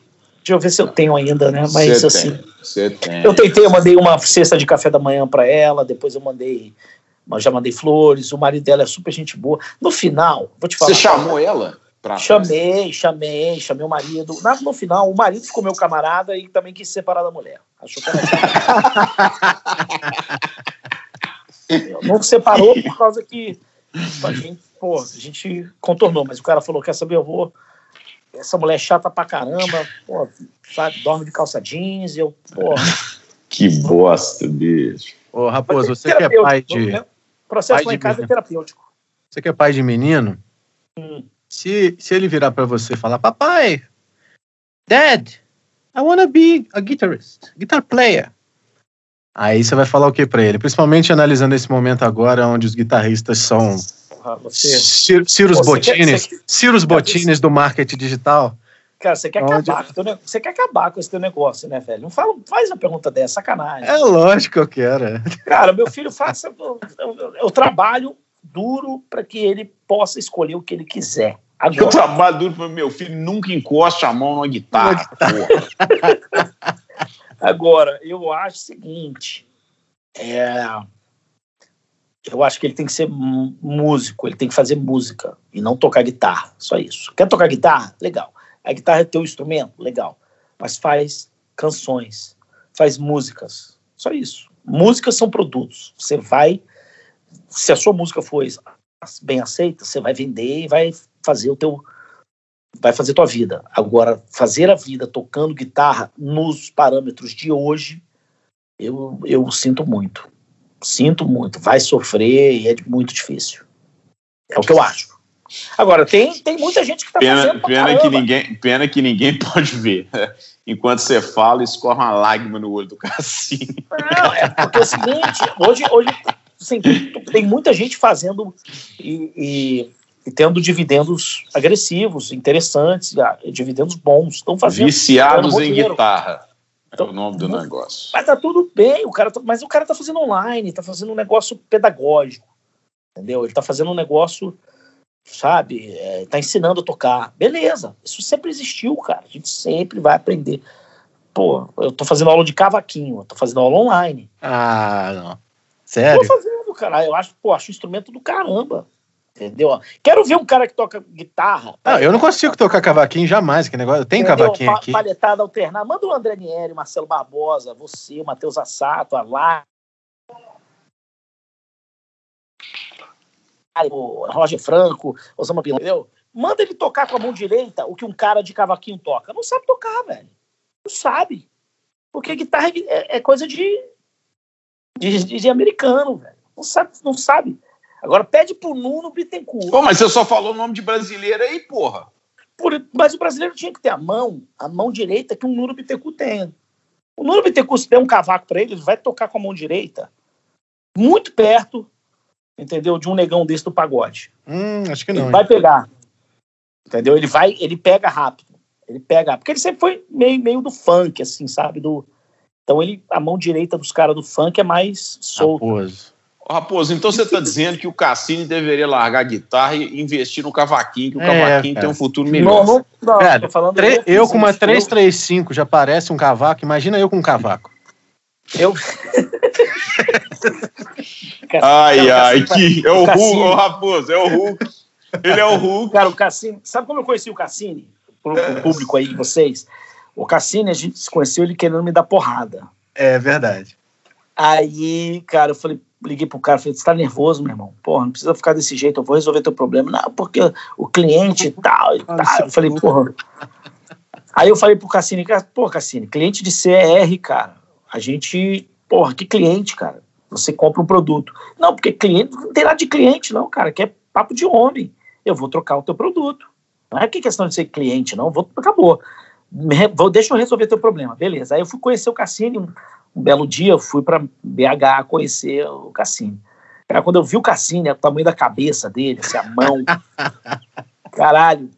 Speaker 2: eu ver se eu tenho ainda, né? Mas
Speaker 1: Cê
Speaker 2: assim.
Speaker 1: Você tem.
Speaker 2: Eu tentei, eu mandei uma cesta de café da manhã para ela, depois eu mandei. Já mandei flores, o marido dela é super gente boa. No final, vou te falar.
Speaker 1: Você chamou ela?
Speaker 2: Pra chamei, chamei, chamei o marido. no final, o marido ficou meu camarada e também quis se separar da mulher. Achou que era Não separou por causa que a gente, pô, a gente contornou, mas o cara falou: quer saber, eu vou. Essa mulher é chata pra caramba, pô, sabe, dorme de calça jeans, e eu, pô.
Speaker 1: Que bosta, bicho.
Speaker 3: Ô, Raposo, você que é pai de.
Speaker 2: Processo pai lá em casa é terapêutico.
Speaker 3: Você que é pai de menino? Hum se, se ele virar para você e falar, papai, dad, I wanna be a guitarist, guitar player. Aí você vai falar o que para ele? Principalmente analisando esse momento agora, onde os guitarristas são você... Cirus Botines, Cirus Botines do marketing digital.
Speaker 2: Cara, você quer, onde... acabar, você quer acabar com esse teu negócio, né, velho? Não fala, faz uma pergunta dessa, sacanagem.
Speaker 3: É lógico que eu quero.
Speaker 2: Cara, meu filho faça. Eu, eu, eu trabalho duro para que ele possa escolher o que ele quiser.
Speaker 1: Agora, eu trabalho duro para meu filho nunca encoste a mão numa guitarra.
Speaker 2: Agora, eu acho o seguinte: é, eu acho que ele tem que ser músico, ele tem que fazer música e não tocar guitarra, só isso. Quer tocar guitarra? Legal. A guitarra é teu instrumento? Legal. Mas faz canções, faz músicas, só isso. Músicas são produtos. Você vai se a sua música for bem aceita, você vai vender e vai fazer o teu vai fazer tua vida. Agora, fazer a vida tocando guitarra nos parâmetros de hoje, eu, eu sinto muito. Sinto muito. Vai sofrer e é muito difícil. É o que eu acho. Agora, tem, tem muita gente que está fazendo
Speaker 1: pena que ninguém Pena que ninguém pode ver. Enquanto você fala, escorre uma lágrima no olho do Cassino.
Speaker 2: Não, é porque é o seguinte, hoje, hoje assim, tem muita gente fazendo e, e, e, tendo dividendos agressivos, interessantes, ah, dividendos bons. Estão fazendo.
Speaker 1: Viciados em guitarra. É então, o nome do negócio.
Speaker 2: Mas tá tudo bem, o cara tá, mas o cara tá fazendo online, tá fazendo um negócio pedagógico. Entendeu? Ele tá fazendo um negócio sabe? É, tá ensinando a tocar. Beleza, isso sempre existiu, cara. A gente sempre vai aprender. Pô, eu tô fazendo aula de cavaquinho, eu tô fazendo aula online.
Speaker 3: Ah, não. Sério?
Speaker 2: Tô fazendo, cara. Eu acho, pô, acho um instrumento do caramba. Entendeu? Quero ver um cara que toca guitarra.
Speaker 3: Não, eu não consigo tocar cavaquinho jamais, que negócio. Tem cavaquinho aqui.
Speaker 2: Palhetada alternar. Manda o André Nieri, Marcelo Barbosa, você, o Matheus Assato, a Lá. O Roger Franco, Osama Bin entendeu? Manda ele tocar com a mão direita o que um cara de cavaquinho toca. Não sabe tocar, velho. Não sabe. Porque guitarra é, é coisa de, de, de americano, velho. Não sabe, não sabe. Agora pede pro Nuno Bittencourt.
Speaker 1: Pô, mas você só falou o nome de brasileiro aí, porra.
Speaker 2: Por, mas o brasileiro tinha que ter a mão, a mão direita que o Nuno Bittencourt tem. O Nuno Bittencourt, se der um cavaco para ele, ele vai tocar com a mão direita muito perto, entendeu? De um negão desse do pagode.
Speaker 3: Hum, acho que não.
Speaker 2: Ele hein? vai pegar. Entendeu? Ele vai, ele pega rápido. Ele pega, porque ele sempre foi meio, meio do funk, assim, sabe? Do, então ele, a mão direita dos caras do funk é mais solta.
Speaker 3: Raposo.
Speaker 1: Raposo, então você está dizendo que o Cassini deveria largar a guitarra e investir no cavaquinho, que o é, cavaquinho tem um futuro melhor. Não, não,
Speaker 3: não Velho, falando eu, eu com uma 335 já parece um cavaco, imagina eu com um cavaco.
Speaker 2: Eu.
Speaker 1: ai, ai, que. É o Hulk, o Raposo, é o Hulk. Ele é o Hulk.
Speaker 2: Cara, o Cassini. Sabe como eu conheci o Cassini? Pro, pro público aí de vocês. O Cassini, a gente se conheceu ele querendo me dar porrada.
Speaker 3: É verdade.
Speaker 2: Aí, cara, eu falei, liguei pro cara, falei, você tá nervoso, meu irmão? Porra, não precisa ficar desse jeito, eu vou resolver teu problema. Não, porque o cliente e tal, e tal. Eu falei, porra. Aí eu falei pro Cassini, pô, Cassini, cliente de CR, cara, a gente, porra, que cliente, cara? Você compra um produto. Não, porque cliente, não tem nada de cliente, não, cara, que é papo de homem. Eu vou trocar o teu produto. Não é que questão de ser cliente, não, vou, acabou. Vou, deixa eu resolver teu problema. Beleza. Aí eu fui conhecer o Cassini, um, belo dia eu fui para BH conhecer o Cassini. Cara, quando eu vi o Cassini, o tamanho da cabeça dele, assim, a mão. caralho.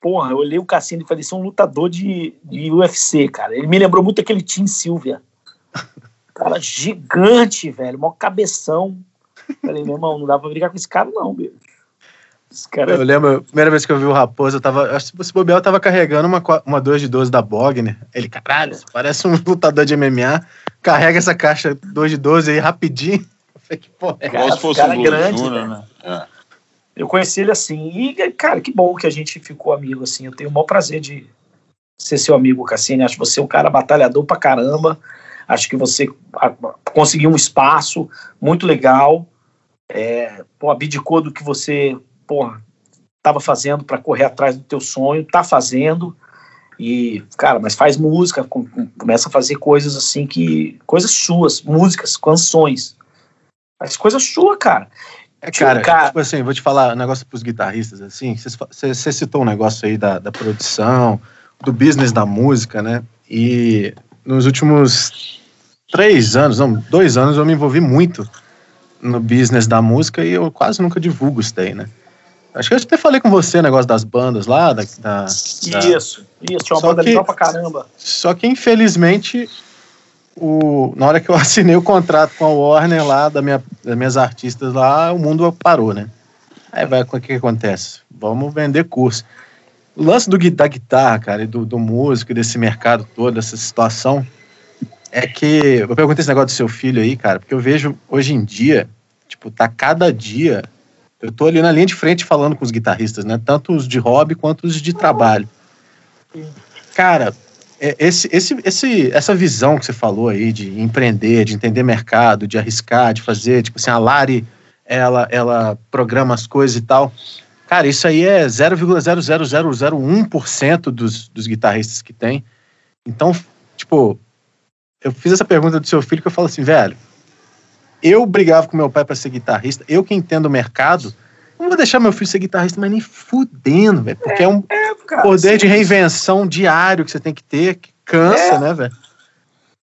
Speaker 2: Porra, eu olhei o Cassini e falei, isso é um lutador de, de UFC, cara. Ele me lembrou muito aquele Tim Silvia. Cara, gigante, velho. Mó cabeção. Falei, meu irmão, não dá pra brigar com esse cara, não, bicho.
Speaker 3: Cara... Eu lembro, a primeira vez que eu vi o Raposo, eu tava. Acho que o Bobel tava carregando uma, uma 2 de 12 da Bogner. Ele, caralho, parece um lutador de MMA. Carrega essa caixa 2 de 12 aí rapidinho.
Speaker 2: que porra é se fosse cara um grande, Júnior, né? É. Eu conheci ele assim. E, cara, que bom que a gente ficou amigo assim. Eu tenho o maior prazer de ser seu amigo, Cassini. Acho você um cara batalhador pra caramba. Acho que você conseguiu um espaço muito legal. É, pô, abdicou do que você porra, estava fazendo para correr atrás do teu sonho, tá fazendo. E, cara, mas faz música, com, começa a fazer coisas assim que. coisas suas, músicas, canções. Faz coisa sua, cara.
Speaker 3: É, cara, cara, tipo assim, vou te falar um negócio pros guitarristas, assim, você citou um negócio aí da, da produção, do business da música, né? E nos últimos três anos, não, dois anos, eu me envolvi muito no business da música e eu quase nunca divulgo isso daí, né? Acho que eu até falei com você o negócio das bandas lá. Da, da,
Speaker 2: isso, da... isso. Tinha uma só banda que, legal pra caramba.
Speaker 3: Só que, infelizmente, o, na hora que eu assinei o contrato com a Warner lá, da minha, das minhas artistas lá, o mundo parou, né? Aí vai, o que, que acontece? Vamos vender curso. O lance do, da guitarra, cara, e do, do músico, desse mercado todo, dessa situação, é que. Eu perguntei esse negócio do seu filho aí, cara, porque eu vejo hoje em dia, tipo, tá cada dia eu tô ali na linha de frente falando com os guitarristas, né? Tanto os de hobby quanto os de trabalho. Cara, é, esse, esse, esse, essa visão que você falou aí de empreender, de entender mercado, de arriscar, de fazer, tipo assim, a Lari, ela, ela programa as coisas e tal. Cara, isso aí é 0,00001% dos, dos guitarristas que tem. Então, tipo, eu fiz essa pergunta do seu filho que eu falo assim, velho, eu brigava com meu pai para ser guitarrista, eu que entendo o mercado, não vou deixar meu filho ser guitarrista, mas nem fudendo, velho. Porque é, é um é, cara, poder sim. de reinvenção diário que você tem que ter, que cansa, é. né, velho?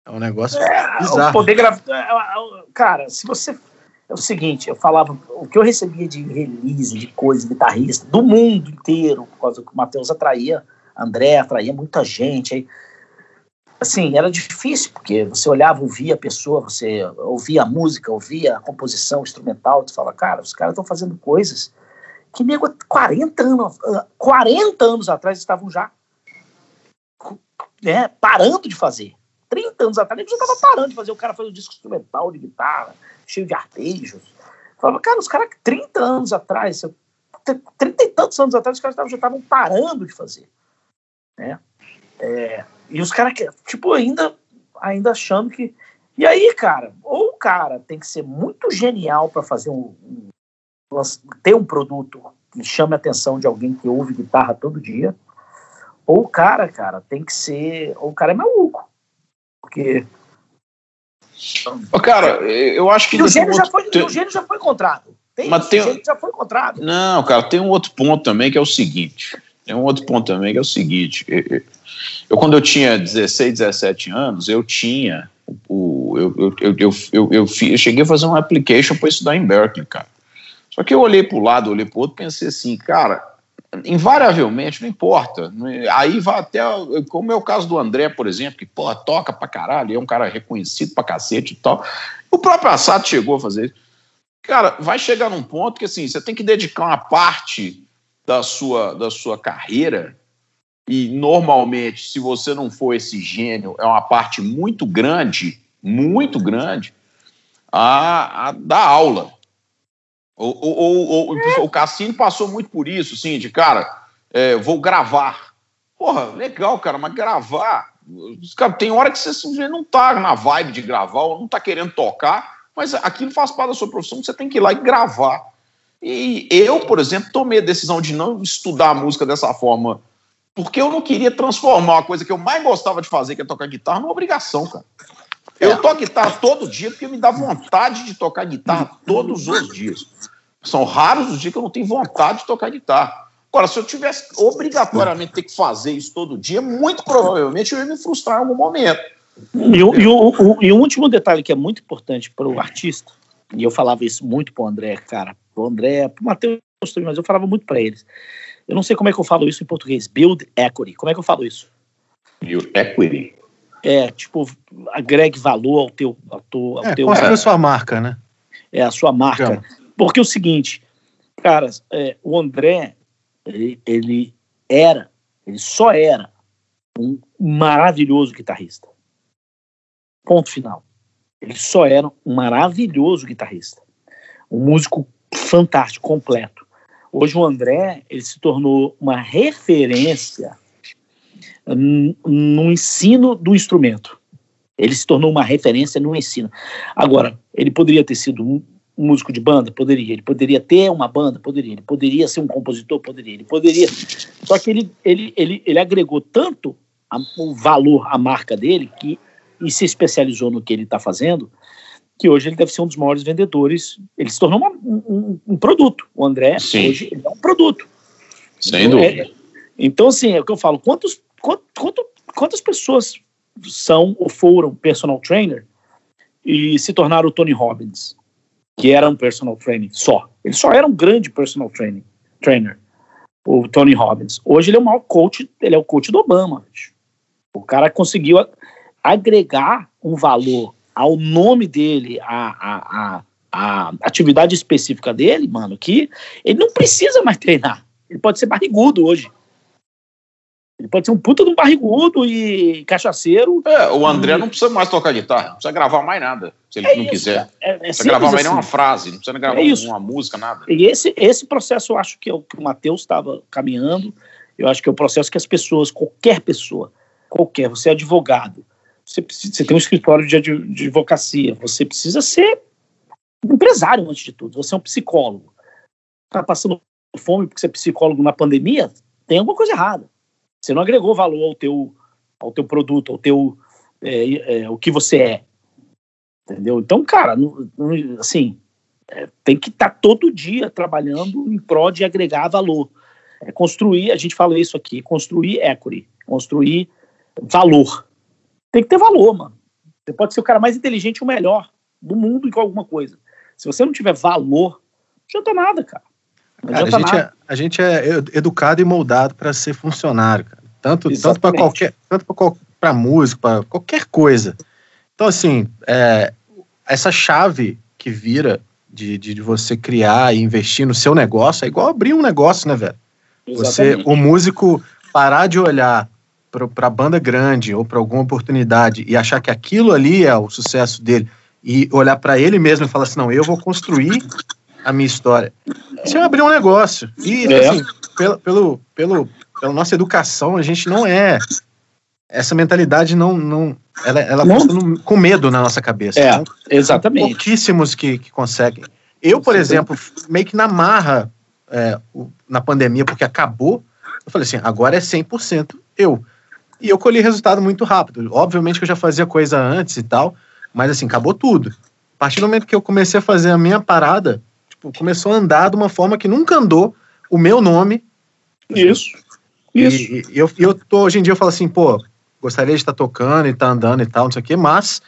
Speaker 3: É um negócio é, bizarro.
Speaker 2: O poder gra... É, é, cara, se você. É o seguinte, eu falava, o que eu recebia de release, de coisa, guitarrista, do mundo inteiro, por causa que o Matheus atraía, André atraía muita gente. Aí, assim, era difícil, porque você olhava, ouvia a pessoa, você ouvia a música, ouvia a composição instrumental, você fala, cara, os caras estão fazendo coisas que nego 40 anos, 40 anos atrás estavam já né, parando de fazer. 30 anos atrás, ele já estava parando de fazer. O cara faz um disco instrumental de guitarra, cheio de arpejos. Falava, cara, os caras 30 anos atrás, 30 e tantos anos atrás, os caras já estavam parando de fazer. Né? É, e os caras, tipo, ainda, ainda achando que. E aí, cara, ou o cara tem que ser muito genial para fazer um, um, ter um produto que chame a atenção de alguém que ouve guitarra todo dia, ou o cara, cara, tem que ser. Ou o cara é maluco. Porque.
Speaker 1: Cara, eu acho que.
Speaker 2: E o gênio, já foi, tem... o gênio já foi encontrado. Tem,
Speaker 1: Mas tem...
Speaker 2: O gênio já foi encontrado.
Speaker 1: Não, cara, tem um outro ponto também que é o seguinte. Tem um outro ponto também que é o seguinte. Eu, eu quando eu tinha 16, 17 anos, eu tinha. O, eu, eu, eu, eu, eu, eu, cheguei a fazer um application para estudar em Berkeley, cara. Só que eu olhei para o lado, olhei para o outro, pensei assim, cara, invariavelmente, não importa. Aí vai até, como é o caso do André, por exemplo, que porra, toca pra caralho, é um cara reconhecido pra cacete e tal. O próprio Assad chegou a fazer isso. Cara, vai chegar num ponto que assim, você tem que dedicar uma parte da sua, da sua carreira, e normalmente, se você não for esse gênio, é uma parte muito grande, muito grande, a, a dar aula. O, o, Cassino passou muito por isso, assim, de cara, é, vou gravar. Porra, legal, cara, mas gravar. Cara, tem hora que você não tá na vibe de gravar, ou não tá querendo tocar, mas aquilo faz parte da sua profissão, você tem que ir lá e gravar. E eu, por exemplo, tomei a decisão de não estudar a música dessa forma, porque eu não queria transformar uma coisa que eu mais gostava de fazer, que é tocar guitarra, numa obrigação, cara. Eu é. toco guitarra todo dia porque me dá vontade de tocar guitarra todos os dias. São raros os dias que eu não tenho vontade de tocar guitarra. Agora, se eu tivesse obrigatoriamente ter que fazer isso todo dia, muito provavelmente eu ia me frustrar em algum momento.
Speaker 2: E, o, e, o, e um último detalhe que é muito importante para o artista, e eu falava isso muito para o André, cara, para o André, para o Matheus também, mas eu falava muito para eles. Eu não sei como é que eu falo isso em português. Build equity. Como é que eu falo isso?
Speaker 1: Build equity.
Speaker 2: É, tipo, agregue valor ao teu. Ao teu, ao
Speaker 3: é,
Speaker 2: teu
Speaker 3: construir a sua marca, né?
Speaker 2: É, a sua marca. Porque é o seguinte, cara, é, o André, ele, ele era, ele só era um maravilhoso guitarrista. Ponto final. Ele só era um maravilhoso guitarrista. Um músico fantástico, completo. Hoje o André, ele se tornou uma referência no ensino do instrumento. Ele se tornou uma referência no ensino. Agora, ele poderia ter sido um, músico de banda? Poderia. Ele poderia ter uma banda? Poderia. Ele poderia ser um compositor? Poderia. Ele poderia. Só que ele, ele, ele, ele agregou tanto a, o valor à marca dele que, e se especializou no que ele está fazendo que hoje ele deve ser um dos maiores vendedores. Ele se tornou uma, um, um, produto. O André, Sim. hoje, ele é um produto.
Speaker 1: Sem então, dúvida. É,
Speaker 2: então, assim, é o que eu falo. Quantos, quanto, quanto, quantas pessoas são ou foram personal trainer e se tornaram o Tony Robbins, que era um personal trainer só. Ele só era um grande personal training, trainer, o Tony Robbins. Hoje ele é o maior coach, ele é o coach do Obama. O cara conseguiu agregar um valor ao nome dele, a, a, a, a atividade específica dele, mano, que ele não precisa mais treinar. Ele pode ser barrigudo hoje. Ele pode ser um puta de um barrigudo e cachaceiro.
Speaker 1: É, o André e... não precisa mais tocar guitarra, não precisa gravar mais nada, se ele é não isso, quiser. É, é precisa gravar mais assim. nenhuma frase, não precisa gravar é uma música, nada.
Speaker 2: E esse, esse processo eu acho que é o que o Matheus estava caminhando, eu acho que é o processo que as pessoas, qualquer pessoa, qualquer, você é advogado, você, precisa, você tem um escritório de, de advocacia, você precisa ser empresário antes de tudo, você é um psicólogo. Está passando fome porque você é psicólogo na pandemia, tem alguma coisa errada. Você não agregou valor ao teu, ao teu produto, ao teu, é, é, o que você é. Entendeu? Então, cara, não, não, assim, é, tem que estar tá todo dia trabalhando em prol de agregar valor. É construir, a gente fala isso aqui, construir equity, construir valor. Tem que ter valor, mano. Você pode ser o cara mais inteligente e o melhor do mundo em alguma coisa. Se você não tiver valor, não adianta nada, cara.
Speaker 3: Cara, a, gente é, a gente é educado e moldado para ser funcionário, cara. Tanto, tanto para qualquer, tanto para música, para qualquer coisa. Então, assim, é, essa chave que vira de, de, de você criar e investir no seu negócio, é igual abrir um negócio, né, velho? Você, o músico parar de olhar para a banda grande ou para alguma oportunidade e achar que aquilo ali é o sucesso dele e olhar para ele mesmo e falar assim, não, eu vou construir a minha história. Isso é abrir um negócio. E, é. assim, pelo, pelo, pelo, pela nossa educação, a gente não é... Essa mentalidade não... não ela ela não. No, com medo na nossa cabeça.
Speaker 2: É, então, exatamente.
Speaker 3: Pouquíssimos que, que conseguem. Eu, por exemplo, meio que na marra, é, na pandemia, porque acabou, eu falei assim, agora é 100% eu. E eu colhi resultado muito rápido. Obviamente que eu já fazia coisa antes e tal, mas assim, acabou tudo. A partir do momento que eu comecei a fazer a minha parada, tipo, começou a andar de uma forma que nunca andou o meu nome.
Speaker 2: Isso. Isso.
Speaker 3: E, e eu, eu tô, hoje em dia eu falo assim, pô, gostaria de estar tocando e estar tá andando e tal, não sei o quê, mas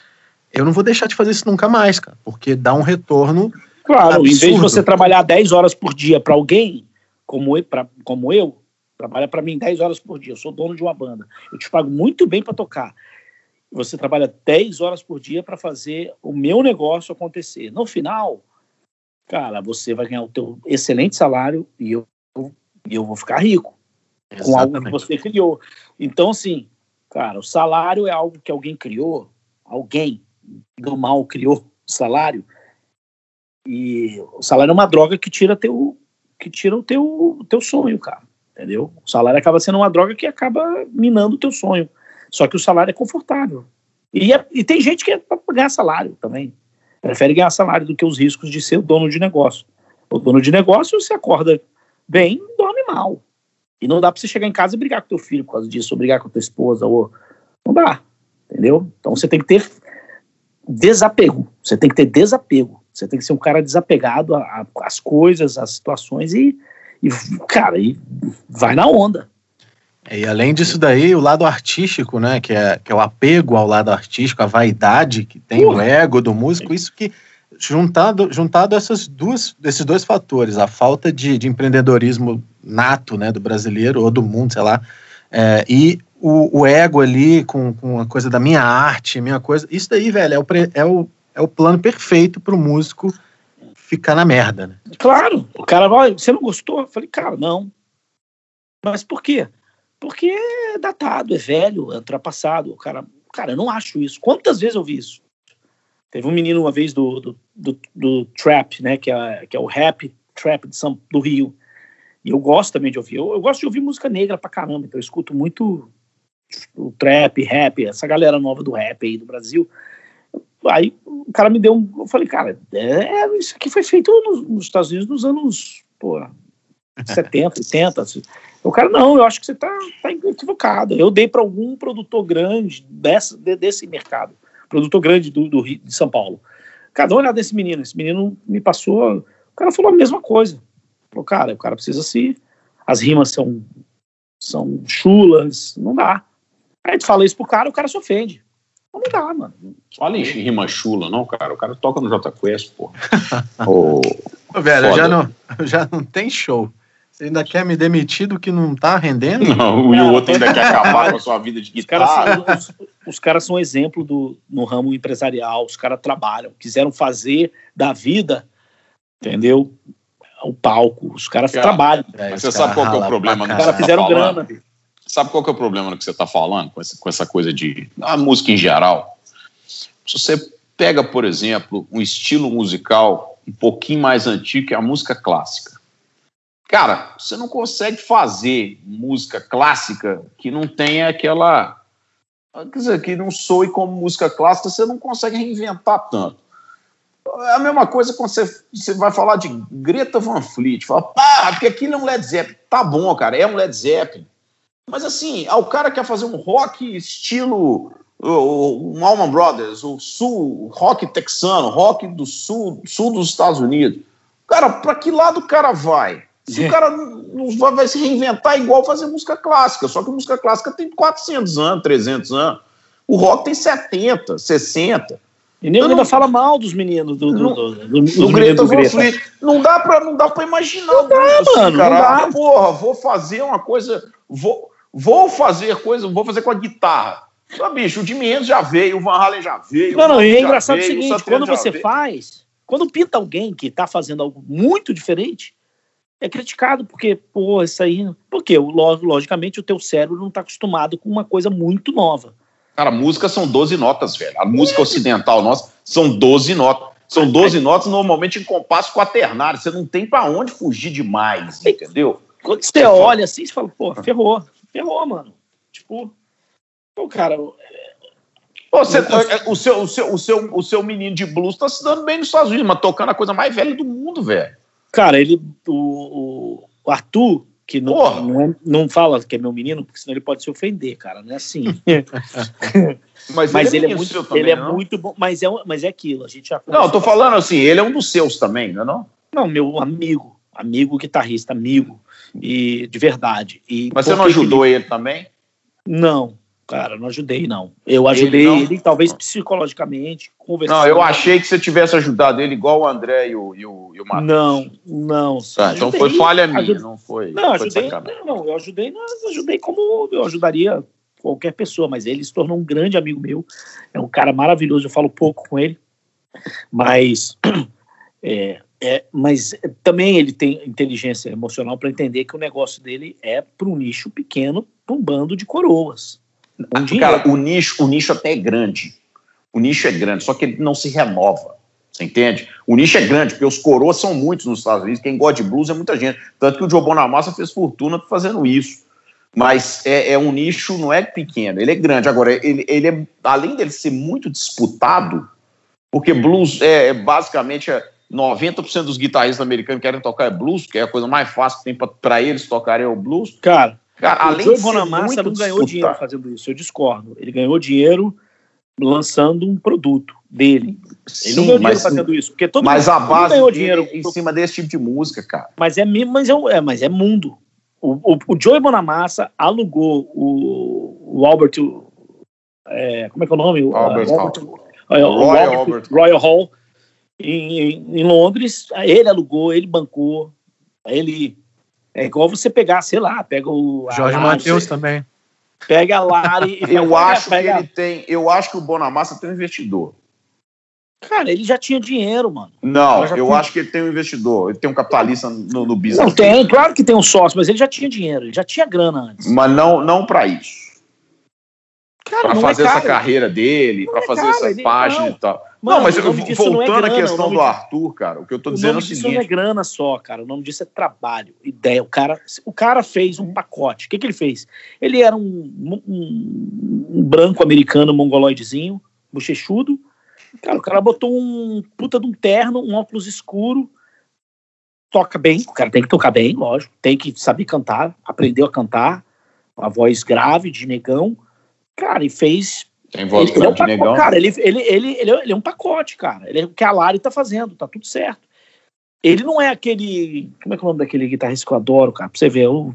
Speaker 3: eu não vou deixar de fazer isso nunca mais, cara, porque dá um retorno.
Speaker 2: Claro, absurdo. em vez de você trabalhar 10 horas por dia para alguém, como eu, pra, como eu, trabalha para mim 10 horas por dia, eu sou dono de uma banda, eu te pago muito bem para tocar. Você trabalha 10 horas por dia para fazer o meu negócio acontecer. No final, cara, você vai ganhar o teu excelente salário e eu, eu vou ficar rico Exatamente. com algo que você criou. Então, assim, cara, o salário é algo que alguém criou, alguém do mal criou o salário, e o salário é uma droga que tira teu que tira o teu, teu sonho, cara entendeu? O salário acaba sendo uma droga que acaba minando o teu sonho. Só que o salário é confortável. E, é, e tem gente que é para ganhar salário também. Prefere ganhar salário do que os riscos de ser dono de negócio. O dono de negócio, você acorda bem, dorme mal. E não dá para você chegar em casa e brigar com teu filho por causa disso, ou brigar com tua esposa, ou não dá, entendeu? Então você tem que ter desapego. Você tem que ter desapego. Você tem que ser um cara desapegado às coisas, às situações e e, cara, e vai na onda.
Speaker 3: E além disso daí, o lado artístico, né, que é, que é o apego ao lado artístico, a vaidade que tem o ego do músico, isso que juntado juntado essas duas esses dois fatores, a falta de, de empreendedorismo nato, né, do brasileiro ou do mundo, sei lá, é, e o, o, ego ali com, com a coisa da minha arte, minha coisa, isso daí, velho, é o, é o, é o plano perfeito para o músico ficar na merda, né?
Speaker 2: Claro, o cara vai, você não gostou? Eu falei, cara, não. Mas por quê? Porque é datado, é velho, é ultrapassado. O cara, cara, eu não acho isso. Quantas vezes eu vi isso? Teve um menino uma vez do, do, do, do trap, né, que é, que é o rap trap de São, do Rio. E eu gosto também de ouvir. Eu, eu gosto de ouvir música negra pra caramba, então eu escuto muito o trap, rap, essa galera nova do rap aí do Brasil. Aí o cara me deu um. Eu falei, cara, é, isso aqui foi feito nos, nos Estados Unidos nos anos pô, 70, 80. Assim. O cara, não, eu acho que você tá, tá equivocado. Eu dei para algum produtor grande dessa, de, desse mercado, produtor grande do, do Rio, de São Paulo. Cada um olhar desse menino. Esse menino me passou. O cara falou a mesma coisa. Falou, cara, o cara precisa se. As rimas são, são chulas, não dá. Aí a gente fala isso pro cara, o cara se ofende. Não dá, mano.
Speaker 1: Fala em rima chula, não, cara. O cara toca no J Quest, pô.
Speaker 3: oh, velho, já não, já não tem show. Você ainda quer me demitir do que não tá rendendo?
Speaker 1: Não, e o outro ainda quer acabar com a sua vida de guitarra.
Speaker 2: Os caras são, os, os caras são exemplo do, no ramo empresarial, os caras trabalham, quiseram fazer da vida, entendeu? O palco, os caras trabalham.
Speaker 1: É, mas você sabe qual é o problema?
Speaker 2: Os caras fizeram grana.
Speaker 1: Sabe qual que é o problema que você está falando, com essa, com essa coisa de a música em geral? Se você pega, por exemplo, um estilo musical um pouquinho mais antigo que é a música clássica. Cara, você não consegue fazer música clássica que não tenha aquela. Quer dizer, que não soe como música clássica, você não consegue reinventar tanto. É a mesma coisa quando você, você vai falar de Greta Van Fleet. Fala, pá, porque aquilo é um Led Zeppelin. Tá bom, cara, é um Led Zeppelin. Mas assim, o cara quer fazer um rock estilo um Allman Brothers, o sul, rock texano, rock do sul, sul dos Estados Unidos. Cara, para que lado o cara vai? Se o cara não vai, vai, se reinventar igual fazer música clássica, só que música clássica tem 400 anos, 300 anos. O rock tem 70, 60.
Speaker 2: E nem ainda não, fala mal dos meninos do, do, do, do,
Speaker 1: do Greta, do Greta. Não dá pra, não dá pra imaginar.
Speaker 2: Não dá, mano, cara. Não dá.
Speaker 1: Porra, vou fazer uma coisa. Vou, Vou fazer coisa, vou fazer com a guitarra. Ah, bicho, o Jimi Hendrix já veio, o Van Halen já veio.
Speaker 2: Não, não, e é engraçado veio, o seguinte, quando você veio. faz, Quando pinta alguém que está fazendo algo muito diferente, é criticado, porque, pô, isso aí. Porque, logicamente, o teu cérebro não está acostumado com uma coisa muito nova.
Speaker 1: Cara, música são 12 notas, velho. A música ocidental nossa são 12 notas. São 12 notas normalmente em compasso quaternário. Você não tem para onde fugir demais, entendeu?
Speaker 2: Quando você olha assim, você fala, pô, ferrou. Ferrou, mano. Tipo, pô, cara.
Speaker 1: Você, é, o, seu, o, seu, o, seu, o seu menino de blues tá se dando bem nos Estados Unidos, mas tocando a coisa mais velha do mundo, velho.
Speaker 2: Cara, ele. O, o Arthur, que não, não, é, não, fala que é meu menino, porque senão ele pode se ofender, cara. Não é assim. mas, mas, ele, é, ele é muito, também, ele é muito bom. Mas é, mas é aquilo, a gente já.
Speaker 1: Não, eu tô falando assim, ele é um dos seus também, não é não?
Speaker 2: Não, meu amigo, amigo guitarrista, amigo e de verdade. E
Speaker 1: mas você não ajudou ele... ele também?
Speaker 2: Não, Cara, não ajudei, não. Eu ajudei ele, ele talvez psicologicamente,
Speaker 1: conversando. Não, eu achei que você tivesse ajudado ele igual o André e o, e o, e o
Speaker 2: Matheus. Não, não.
Speaker 1: Tá, então foi falha minha, ajudei, não foi.
Speaker 2: Não,
Speaker 1: foi
Speaker 2: ajudei. Não, não, eu ajudei, não, ajudei como eu ajudaria qualquer pessoa, mas ele se tornou um grande amigo meu. É um cara maravilhoso, eu falo pouco com ele, mas. É, é, mas também ele tem inteligência emocional para entender que o negócio dele é para um nicho pequeno, para um bando de coroas.
Speaker 1: Um Cara, o nicho, o nicho até é grande. O nicho é grande, só que ele não se renova. Você entende? O nicho é grande, porque os coroas são muitos nos Estados Unidos. Quem gosta de blues é muita gente. Tanto que o Joe Bonamassa fez fortuna fazendo isso. Mas é, é, um nicho, não é pequeno, ele é grande. Agora, ele, ele é, além dele ser muito disputado, porque blues é, é basicamente é 90% dos guitarristas americanos querem tocar é blues, que é a coisa mais fácil que tem para eles tocarem é o blues.
Speaker 2: Cara, Cara, além o Joe Bonamassa não ganhou dinheiro fazendo isso, eu discordo. Ele ganhou dinheiro lançando um produto dele. Sim, ele não ganhou mas, dinheiro fazendo isso. Porque todo
Speaker 1: mas mundo, a base ganhou dinheiro em cima desse tipo de música, cara.
Speaker 2: Mas é, mas é, é, mas é mundo. O, o, o Joey Bonamassa alugou o, o Albert. É, como é que é o nome?
Speaker 1: Albert,
Speaker 2: Albert, é, Royal, Robert, Albert. Royal Hall em, em Londres. Ele alugou, ele bancou, ele é igual você pegar, sei lá, pega o.
Speaker 3: Jorge Matheus também.
Speaker 2: Pega a Lari
Speaker 1: e Eu acho pega, que ele tem. Eu acho que o Bonamassa tem um investidor.
Speaker 2: Cara, ele já tinha dinheiro, mano.
Speaker 1: Não, eu acho que ele tem um investidor, ele tem um capitalista no, no business.
Speaker 2: Não tem, claro que tem um sócio, mas ele já tinha dinheiro, ele já tinha grana antes.
Speaker 1: Mas não, não para isso. Para fazer é essa carreira dele, para é fazer essa página e tal. Mano, não, mas eu, voltando é à questão do Arthur, cara, o que eu tô dizendo é o seguinte.
Speaker 2: Isso não é grana só, cara. O nome disso é trabalho, ideia. O cara, o cara fez um pacote. O que, que ele fez? Ele era um, um, um branco americano mongoloidezinho, bochechudo. Cara, o cara botou um puta de um terno, um óculos escuro, toca bem, o cara tem que tocar bem, lógico, tem que saber cantar, aprendeu a cantar, a voz grave de negão, cara, e fez
Speaker 1: tem ele, ele é um pacote, negão.
Speaker 2: Cara, ele, ele, ele, ele, ele é um pacote, cara. Ele é o que a Lari tá fazendo, tá tudo certo. Ele não é aquele. Como é que é o nome daquele guitarrista que eu adoro, cara? Pra você ver, o,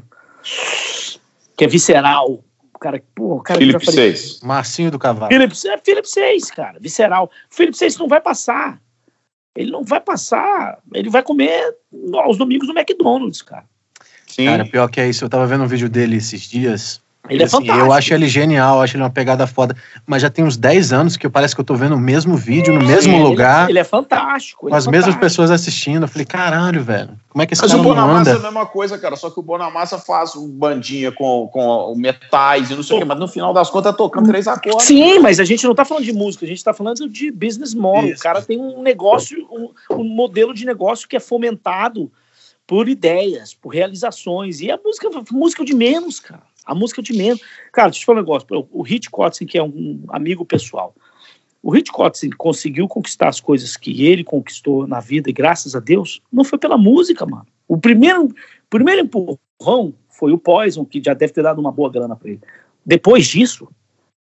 Speaker 2: que é visceral. O cara, pô, o cara
Speaker 1: Philip 6.
Speaker 3: Marcinho do Cavalo.
Speaker 2: Philip, é Philip 6, cara. Visceral. O Philip 6 não vai passar. Ele não vai passar. Ele vai comer aos domingos no McDonald's, cara.
Speaker 3: Sim. Cara, pior que é isso. Eu tava vendo um vídeo dele esses dias. Ele é assim, fantástico. Eu acho ele genial, acho ele uma pegada foda. Mas já tem uns 10 anos que parece que eu tô vendo o mesmo vídeo, no mesmo
Speaker 2: ele,
Speaker 3: lugar.
Speaker 2: Ele é fantástico.
Speaker 3: Com as
Speaker 2: é
Speaker 3: mesmas pessoas assistindo. Eu falei, caralho, velho. Como é que esse
Speaker 1: mas
Speaker 3: cara
Speaker 1: o Bonamassa
Speaker 3: é
Speaker 1: a mesma coisa, cara. Só que o Bonamassa faz um bandinha com, com metais e não sei o quê. Mas no final das contas é tocando três acordes.
Speaker 2: Sim, mas a gente não tá falando de música. A gente tá falando de business model. Isso. O cara tem um negócio, um, um modelo de negócio que é fomentado por ideias, por realizações. E a música, música de menos, cara. A música de menos. Cara, deixa eu te falar um negócio. O Hit Kotzen, que é um amigo pessoal, o Hit Kotzen conseguiu conquistar as coisas que ele conquistou na vida, e graças a Deus, não foi pela música, mano. O primeiro, primeiro empurrão foi o Poison, que já deve ter dado uma boa grana para ele. Depois disso,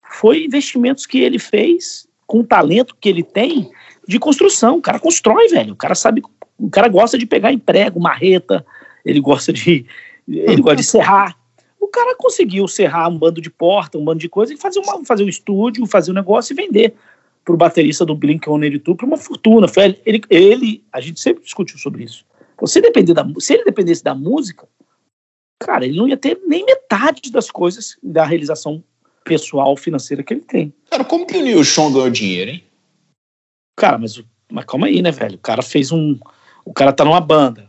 Speaker 2: foi investimentos que ele fez com o talento que ele tem de construção. O cara constrói, velho. O cara sabe, o cara gosta de pegar emprego, marreta, ele gosta de ele gosta de serrar, o cara conseguiu serrar um bando de porta, um bando de coisa e fazer, uma, fazer um estúdio, fazer um negócio e vender para o baterista do Blink-182 para uma fortuna. Foi ele, ele, a gente sempre discutiu sobre isso. Então, se, depender da, se ele dependesse da música, cara, ele não ia ter nem metade das coisas da realização pessoal financeira que ele tem.
Speaker 1: Cara, como que o Neil Sean ganhou dinheiro, hein?
Speaker 2: Cara, mas Mas calma aí, né, velho? O cara fez um. O cara tá numa banda,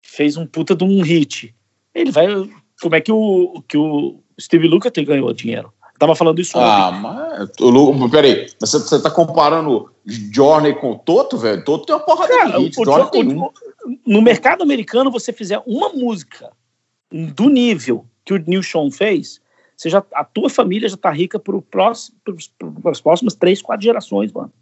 Speaker 2: fez um puta de um hit. Ele vai. Como é que o, que o Steve Lucas ganhou dinheiro? tava falando isso
Speaker 1: Ah, mas. O, peraí, você, você tá comparando Journey com o Toto, velho? Toto tem uma porra de hit. O, o,
Speaker 2: o, no mercado americano, você fizer uma música do nível que o Neil Sean fez, você já, a tua família já tá rica para as próximas três, quatro gerações, mano.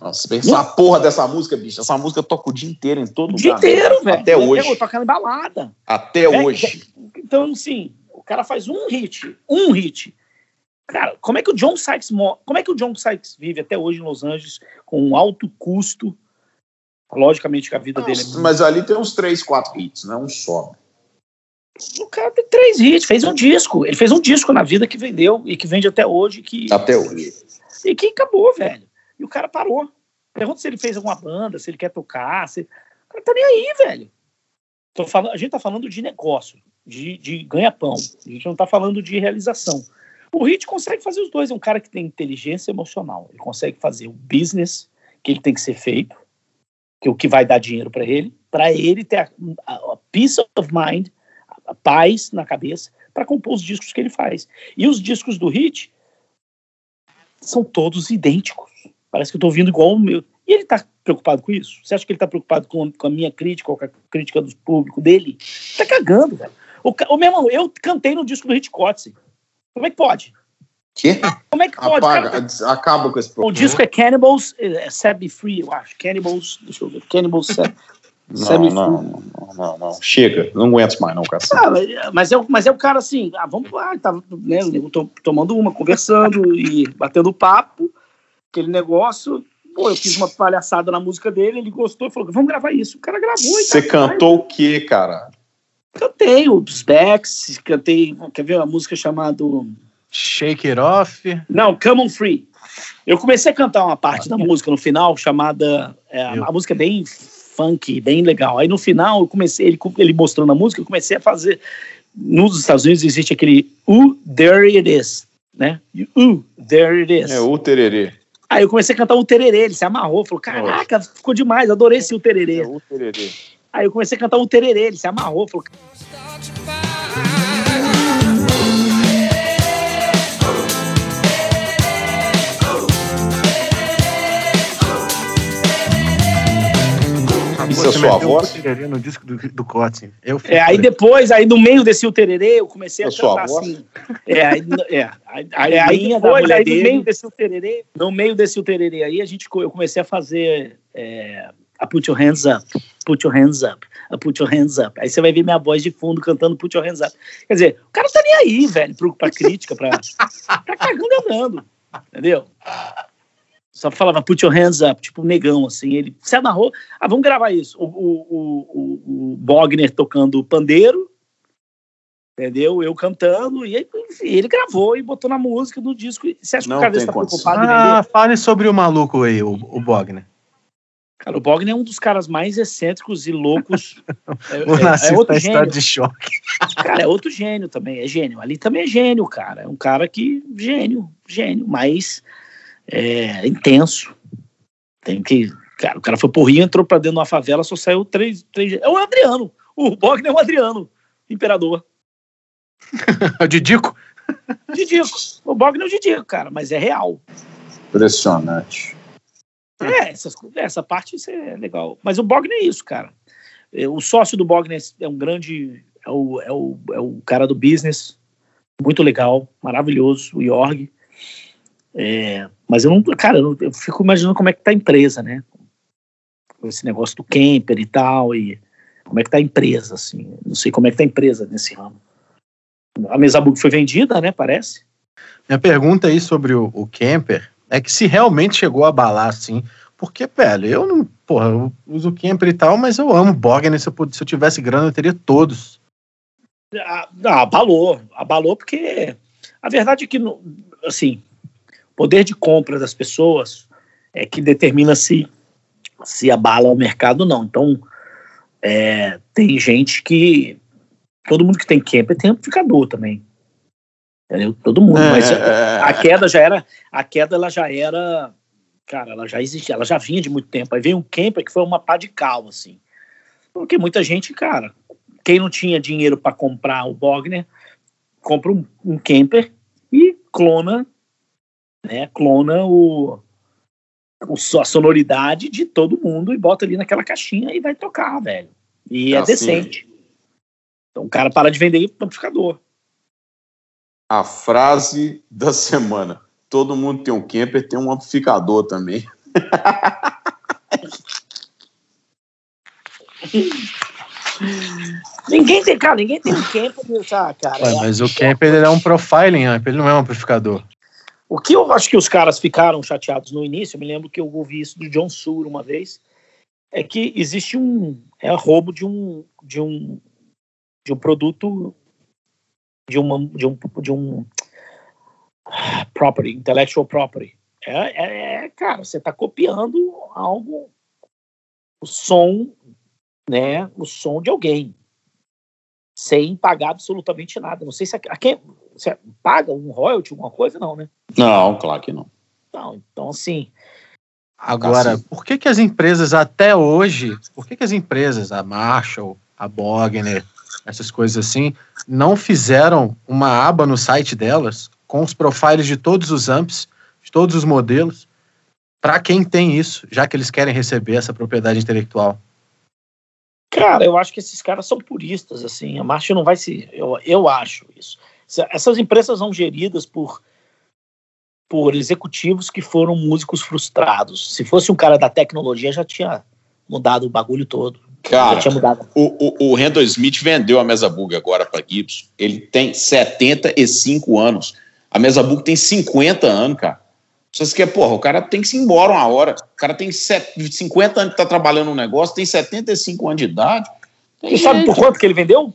Speaker 1: Nossa, pensa a porra dessa música, bicho. Essa música toca o dia inteiro em todo
Speaker 2: o dia inteiro, velho.
Speaker 1: Até hoje.
Speaker 2: Eu tocando balada.
Speaker 1: Até é, hoje.
Speaker 2: É, então, assim, o cara faz um hit, um hit. Cara, como é que o John Sykes como é que o John Sykes vive até hoje em Los Angeles com um alto custo? Logicamente que a vida Nossa, dele
Speaker 1: é Mas ali tem uns três, quatro hits, não é um só.
Speaker 2: O cara tem três hits, fez um disco. Ele fez um disco na vida que vendeu e que vende até hoje. Que,
Speaker 1: até hoje.
Speaker 2: E que acabou, velho. E o cara parou. Pergunta se ele fez alguma banda, se ele quer tocar. Se... O cara tá nem aí, velho. Tô falando, a gente tá falando de negócio, de, de ganha-pão. A gente não tá falando de realização. O Hit consegue fazer os dois. É um cara que tem inteligência emocional. Ele consegue fazer o business que ele tem que ser feito, que é o que vai dar dinheiro para ele, para ele ter a, a, a, peace of mind, a, a paz na cabeça, para compor os discos que ele faz. E os discos do Hit são todos idênticos. Parece que eu estou ouvindo igual o meu. E ele está preocupado com isso? Você acha que ele está preocupado com, com, a minha crítica ou com a crítica do público dele? Tá cagando, velho. O, o meu irmão, eu cantei no disco do Hit Kotze. Como é que pode?
Speaker 1: Que?
Speaker 2: Como é que pode?
Speaker 1: Apaga, cara? acaba com esse
Speaker 2: problema. O disco é Cannibals, é Set Me Free, eu acho. Cannibals, deixa eu ver. Cannibals Set,
Speaker 1: não, não, não, não, não, Chega, não aguento mais, não, cara.
Speaker 2: Ah, mas, é, mas é o cara assim, ah, vamos lá, tava, né, tomando uma, conversando e batendo papo, aquele negócio. Pô, eu fiz uma palhaçada na música dele, ele gostou e falou: vamos gravar isso. O cara gravou.
Speaker 1: Você cantou o quê, cara?
Speaker 2: Cantei os Backs, cantei, quer ver uma música chamada
Speaker 3: Shake It Off?
Speaker 2: Não, Come On Free. Eu comecei a cantar uma parte da música no final chamada. É, a música é bem funk, bem legal. Aí no final eu comecei, ele, ele mostrando a música, eu comecei a fazer. Nos Estados Unidos existe aquele Uh, There It Is, né? Uh, There It Is.
Speaker 1: É, o tererê.
Speaker 2: Aí eu comecei a cantar o tererê, ele se amarrou, falou: Caraca, ficou demais, adorei esse o tererê. É, o tererê. Aí eu comecei a cantar o tererê, ele se amarrou, falou.
Speaker 1: É sua voz?
Speaker 3: Um no disco do, do
Speaker 2: é, aí depois, aí no meio desse o tererê, eu comecei a cantar assim. É, aí, é, aí, aí, aí depois, aí no meio desse o tererê, no meio desse o tererê aí, a gente, eu comecei a fazer é, a Put Your Hands Up, Put Your Hands Up, a Put Your Hands Up. Aí você vai ver minha voz de fundo cantando Put Your Hands Up. Quer dizer, o cara tá nem aí, velho, pra, pra crítica, pra, tá cagando andando, entendeu? Só falava put your hands up, tipo negão, assim. Ele se amarrou. Ah, vamos gravar isso. O, o, o, o Bogner tocando pandeiro, entendeu? Eu cantando, e aí, ele gravou e botou na música do disco. Você acha
Speaker 1: Não
Speaker 2: que o cara
Speaker 1: está
Speaker 3: preocupado ah, fale sobre o maluco aí, o, o Bogner.
Speaker 2: Cara, o Bogner é um dos caras mais excêntricos e loucos.
Speaker 3: é, o é, é outro gênio. de choque.
Speaker 2: Cara, é outro gênio também, é gênio. Ali também é gênio, cara. É um cara que, gênio, gênio, mas é intenso. Tem que. Cara, o cara foi por Rio, entrou pra dentro de uma favela, só saiu três. três é o Adriano. O Bogner é o Adriano, imperador.
Speaker 3: o Didico?
Speaker 2: Didico. O Bogner é o Didico, cara, mas é real.
Speaker 1: Impressionante.
Speaker 2: É, essas, essa parte isso é legal. Mas o Bogner é isso, cara. É, o sócio do Bogner é um grande. É o, é o, é o cara do business. Muito legal, maravilhoso, o Jorg. É, mas eu não, cara, eu, eu, fico imaginando como é que tá a empresa, né? Esse negócio do camper e tal, e como é que tá a empresa, assim. Não sei como é que tá a empresa nesse ramo. A Mesabook foi vendida, né? Parece.
Speaker 3: Minha pergunta aí sobre o, o camper é que se realmente chegou a abalar, assim, porque, velho, eu não, porra, eu uso camper e tal, mas eu amo Bogner, se eu, se eu tivesse grana eu teria todos.
Speaker 2: Ah, abalou, abalou porque a verdade é que, assim, poder de compra das pessoas é que determina se, se abala o mercado ou não. Então, é, tem gente que. Todo mundo que tem camper tem amplificador também. Entendeu? Todo mundo. É, mas a, a, queda já era. A queda ela já era Cara, ela já existia, ela já vinha de muito tempo. Aí veio um camper que foi uma pá de cal, assim. Porque muita gente, cara, quem não tinha dinheiro para comprar o Bogner, compra um, um, camper e clona, né? Clona o, o, a sonoridade de todo mundo e bota ali naquela caixinha e vai tocar, velho. E é assim, decente. Então o cara para de vender amplificador.
Speaker 1: A frase da semana. Todo mundo tem um camper, tem um amplificador também.
Speaker 2: ninguém tem, cara, ninguém tem um camper, ah, cara.
Speaker 3: Ué, mas o camper ele é um profiling amp, ele não é um amplificador.
Speaker 2: O que eu acho que os caras ficaram chateados no início, eu me lembro que eu ouvi isso do John Sur uma vez, é que existe um é roubo de um de um de um produto de uma de um de um property, intellectual property. É, é, é cara, você está copiando algo, o som, né, o som de alguém, sem pagar absolutamente nada. Não sei se a, a quem você paga um royalty, alguma coisa, não, né?
Speaker 1: Não, claro que não.
Speaker 2: Não, então assim.
Speaker 3: Agora, assim, por que que as empresas até hoje, por que que as empresas, a Marshall, a Bogner, essas coisas assim, não fizeram uma aba no site delas com os profiles de todos os amps, de todos os modelos, para quem tem isso, já que eles querem receber essa propriedade intelectual?
Speaker 2: Cara, eu acho que esses caras são puristas, assim. A Marshall não vai se. Eu, eu acho isso. Essas empresas são geridas por por executivos que foram músicos frustrados. Se fosse um cara da tecnologia, já tinha mudado o bagulho todo.
Speaker 1: Cara, o, o, o Randall Smith vendeu a Mesa Bug agora para Gibson. Ele tem 75 anos. A Mesa Bug tem 50 anos, cara. Você quer, porra, o cara tem que se embora uma hora. O cara tem 50 anos que tá trabalhando no negócio, tem 75 anos de idade.
Speaker 2: Você sabe por quanto que ele vendeu?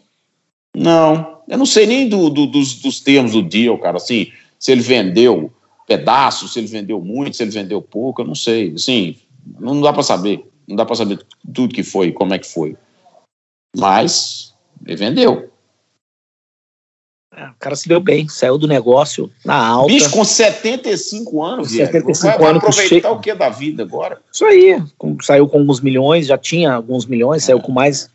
Speaker 1: Não, eu não sei nem do, do, dos, dos termos do deal, cara. Assim, se ele vendeu pedaços, se ele vendeu muito, se ele vendeu pouco, eu não sei. Assim, não dá para saber. Não dá para saber tudo que foi, como é que foi. Mas ele vendeu.
Speaker 2: É, o cara se deu bem, saiu do negócio na alta.
Speaker 1: Bicho, com 75 anos, com 75 vai, anos aproveitar o que da vida agora?
Speaker 2: Isso aí, saiu com alguns milhões, já tinha alguns milhões, é. saiu com mais.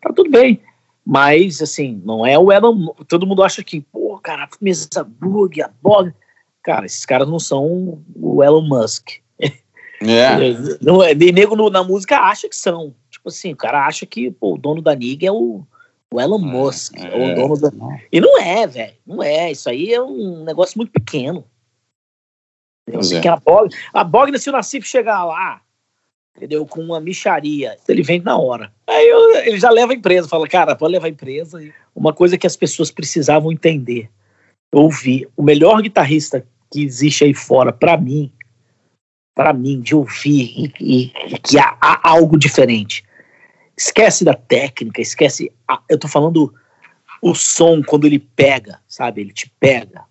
Speaker 2: Tá tudo bem. Mas, assim, não é o Elon. Todo mundo acha que, pô, cara, mesa bug, a bog. Cara, esses caras não são o Elon Musk. É. Não, é, nego no, na música acha que são. Tipo assim, o cara acha que pô, o dono da NIG é o, o Elon é, Musk. É, o dono da... E não é, velho. Não é. Isso aí é um negócio muito pequeno. É. A, Bog, a Bogner, se o Nassif chegar lá, entendeu? Com uma micharia, ele vem na hora. Aí eu, ele já leva a empresa, fala, cara, pode levar a empresa. Uma coisa que as pessoas precisavam entender, ouvir. O melhor guitarrista que existe aí fora, para mim, para mim, de ouvir e, e que há, há, algo diferente. Esquece da técnica, esquece. A, eu tô falando o som quando ele pega, sabe? Ele te pega.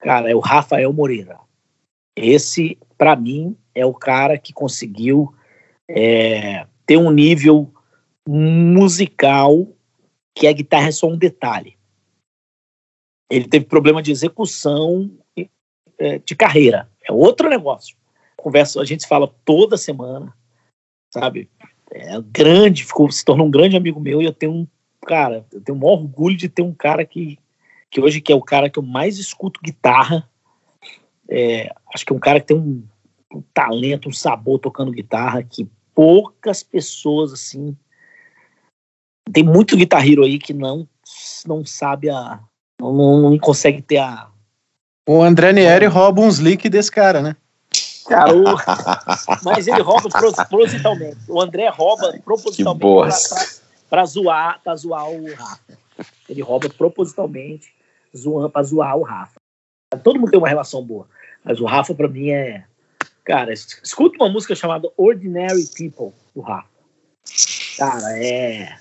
Speaker 2: Cara, é o Rafael Moreira. Esse, para mim, é o cara que conseguiu é, ter um nível musical que a guitarra é só um detalhe. Ele teve problema de execução é, de carreira. É outro negócio conversa, a gente fala toda semana, sabe? É grande, ficou, se tornou um grande amigo meu e eu tenho um cara, eu tenho maior orgulho de ter um cara que, que hoje que é o cara que eu mais escuto guitarra. É, acho que é um cara que tem um, um talento, um sabor tocando guitarra que poucas pessoas assim tem muito guitarreiro aí que não não sabe a não, não, consegue ter a
Speaker 3: o André Nieri rouba uns leaks desse cara, né?
Speaker 2: Cara, o... mas ele rouba propositalmente. O André rouba propositalmente para zoar, pra zoar o Rafa. Ele rouba propositalmente para zoar o Rafa. Todo mundo tem uma relação boa, mas o Rafa para mim é, cara, escuta uma música chamada Ordinary People do Rafa. Cara, é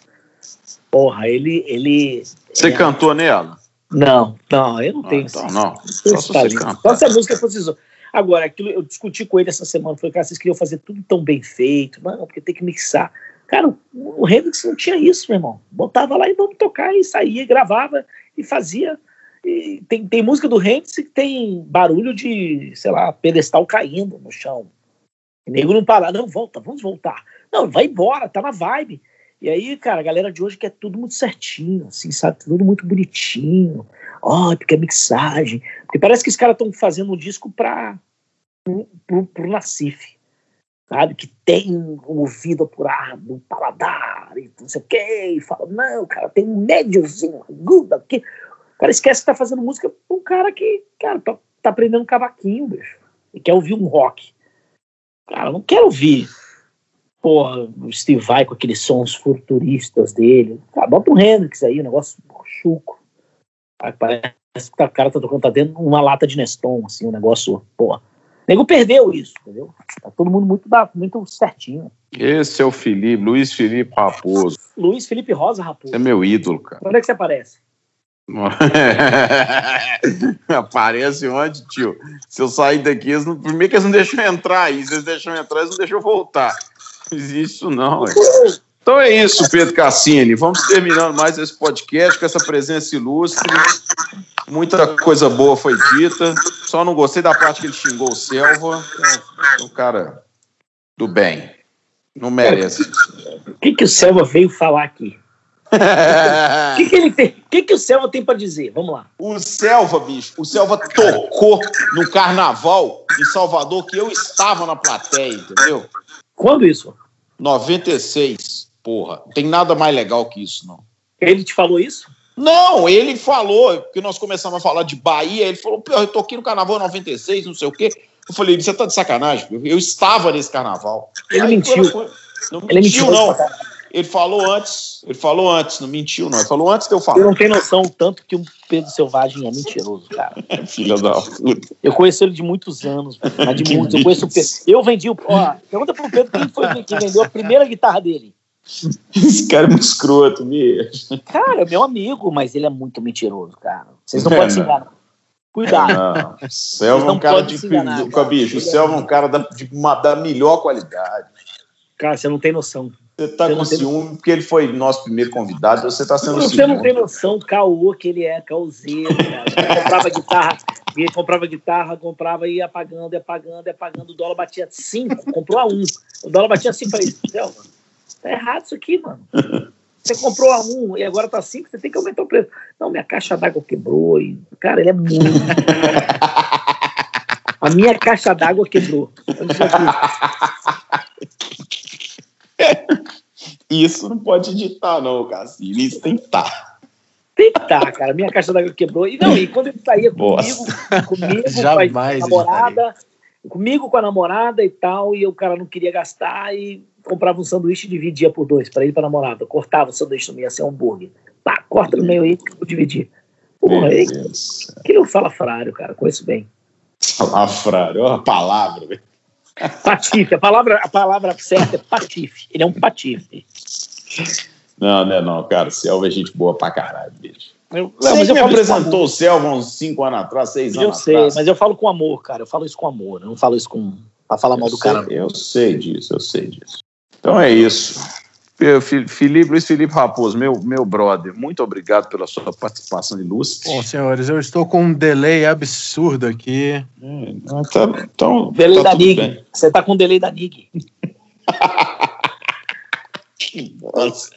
Speaker 2: Porra, ele ele
Speaker 1: Você é... cantou nela?
Speaker 2: Não, não, eu não ah, tenho.
Speaker 1: Então, não. Só, se você
Speaker 2: Só se a música fosse Agora, aquilo eu discuti com ele essa semana, falei, cara, vocês queriam fazer tudo tão bem feito, não, porque tem que mixar. Cara, o Hendrix não tinha isso, meu irmão. Botava lá e vamos tocar, e saía, gravava e fazia. E tem, tem música do Hendrix que tem barulho de, sei lá, pedestal caindo no chão. O nego não para, não, volta, vamos voltar. Não, vai embora, tá na vibe. E aí, cara, a galera de hoje quer tudo muito certinho, assim, sabe? Tudo muito bonitinho. Ó, oh, porque é mixagem. Porque parece que os caras estão fazendo um disco para pro, pro, pro sabe? Que tem um ouvido apurado, um paladar, e não sei o quê. E fala, não, cara, tem um médiozinho agudo aqui. O cara esquece que tá fazendo música pra um cara que, cara, tá, tá aprendendo cavaquinho, bicho. E quer ouvir um rock. Cara, não quero ouvir porra, o Steve Vai com aqueles sons futuristas dele. Cara, bota um Hendrix aí, um negócio chuco. Parece que o cara tá tocando, tá dentro de uma lata de Neston, assim, um negócio, porra. O nego perdeu isso, entendeu? Tá todo mundo muito, muito certinho.
Speaker 1: Esse é o Felipe, Luiz Felipe Raposo.
Speaker 2: Luiz Felipe Rosa Raposo.
Speaker 1: é meu ídolo, cara.
Speaker 2: Quando é que você aparece?
Speaker 1: Aparece onde, tio? Se eu sair daqui, eles não, primeiro que eles não deixam entrar aí. Se eles deixam entrar, eles não deixam voltar. Existe isso, não. É. Então é isso, Pedro Cassini. Vamos terminando mais esse podcast com essa presença ilustre. Muita coisa boa foi dita. Só não gostei da parte que ele xingou o Selva. É um cara do bem. Não merece.
Speaker 2: O que, que o Selva veio falar aqui? O que, que, ele tem? O que, que o Selva tem para dizer? Vamos lá.
Speaker 1: O Selva, bicho, o Selva tocou no carnaval em Salvador que eu estava na plateia, entendeu?
Speaker 2: Quando isso?
Speaker 1: 96, porra. Tem nada mais legal que isso, não.
Speaker 2: Ele te falou isso?
Speaker 1: Não, ele falou, porque nós começamos a falar de Bahia, ele falou, pô, eu toquei no carnaval 96, não sei o quê. Eu falei, você tá de sacanagem? Eu estava nesse carnaval.
Speaker 2: Ele Aí, mentiu.
Speaker 1: Não ele mentiu, mentiu não. Ele falou antes, ele falou antes, não mentiu, não. Ele falou antes de eu falar.
Speaker 2: Você não tem noção o tanto que um Pedro Selvagem é mentiroso, cara.
Speaker 1: Filha da puta.
Speaker 2: Eu conheço ele de muitos anos, mas de muitos. Eu conheço o Pedro. Eu vendi o. Ó, pergunta pro Pedro quem foi que vendeu a primeira guitarra dele.
Speaker 1: Esse cara é muito escroto mesmo.
Speaker 2: Cara, é meu amigo, mas ele é muito mentiroso, cara. Vocês não é, podem se enganar. Cuidado.
Speaker 1: É, o Selva é um cara de. Enganar, bicho, o Selva é um cara da, de uma, da melhor qualidade.
Speaker 2: Cara, você não tem noção.
Speaker 1: Você tá você com ciúme tem... porque ele foi nosso primeiro convidado, você tá sendo
Speaker 2: Você não tem noção do caô que ele é, caoseiro, cara. Ele comprava guitarra, ele comprava guitarra, comprava e ia apagando, ia apagando, ia apagando, o dólar batia 5, comprou a 1. Um. O dólar batia 5, falei, Selma, tá errado isso aqui, mano. Você comprou a 1 um, e agora tá 5, você tem que aumentar o preço. Não, minha caixa d'água quebrou. E, cara, ele é muito. a minha caixa d'água quebrou.
Speaker 1: Isso não pode editar, não, Cassino. Isso tem que estar. Tá.
Speaker 2: Tem que estar, tá, cara. Minha caixa d'água quebrou. E não, e quando ele saía comigo, comigo,
Speaker 3: Jamais
Speaker 2: com a namorada, comigo com a namorada e tal, e o cara não queria gastar e comprava um sanduíche e dividia por dois para ir para namorada. Cortava o sanduíche no meio, assim, um hambúrguer. Pá, corta no meio aí que eu vou dividir. Porra, aí, que não fala frário, cara, conheço bem.
Speaker 1: Falar frário, ó, a palavra, velho.
Speaker 2: Patife, a palavra, a palavra certa é patife. Ele é um patife.
Speaker 1: Não, não é não, cara. Selva é gente boa pra caralho, bicho. Eu, mas eu me apresentou o Selva uns 5 anos atrás, 6 anos
Speaker 2: atrás. Eu sei, mas eu falo com amor, cara. Eu falo isso com amor. Eu não falo isso com. pra falar mal do
Speaker 1: sei,
Speaker 2: cara.
Speaker 1: Eu sei disso, eu sei disso. Então é isso. Felipe, Luiz Felipe Raposo, meu, meu brother, muito obrigado pela sua participação ilustre.
Speaker 3: Bom, senhores, eu estou com um delay absurdo aqui.
Speaker 1: É, tá, então,
Speaker 2: delay tá da NIG. Você está com um delay da NIG.
Speaker 3: Nossa.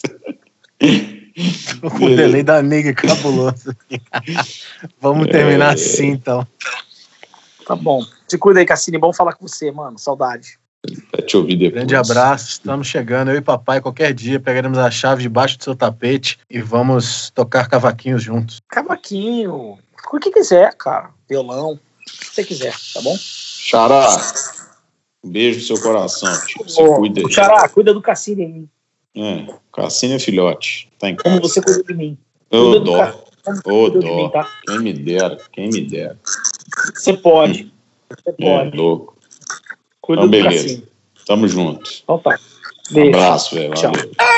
Speaker 3: o delay da NIG cabuloso. Vamos terminar é, assim, então.
Speaker 2: Tá bom. Se cuida aí, Cassini. Bom falar com você, mano. Saudade.
Speaker 1: Vai te ouvir depois.
Speaker 3: Grande abraço, estamos chegando. Eu e papai, qualquer dia, pegaremos a chave debaixo do seu tapete e vamos tocar cavaquinhos juntos.
Speaker 2: Cavaquinho, o que quiser, cara. Violão, o que você quiser, tá bom?
Speaker 1: Xará, um beijo no seu coração. Tio. Você
Speaker 2: Ô, cuida aí. Xará, cuida do Cassino em mim.
Speaker 1: É, Cassino é filhote, tá em casa.
Speaker 2: Como você cuida de mim.
Speaker 1: Ô, dó. Ô, dó. Mim, tá? Quem me dera, quem me dera.
Speaker 2: Você pode. Você é, pode.
Speaker 1: É, louco.
Speaker 2: Cuida então,
Speaker 1: beleza. Tamo junto.
Speaker 2: Então tá.
Speaker 1: Beijo. Um abraço, velho. Valeu. Tchau.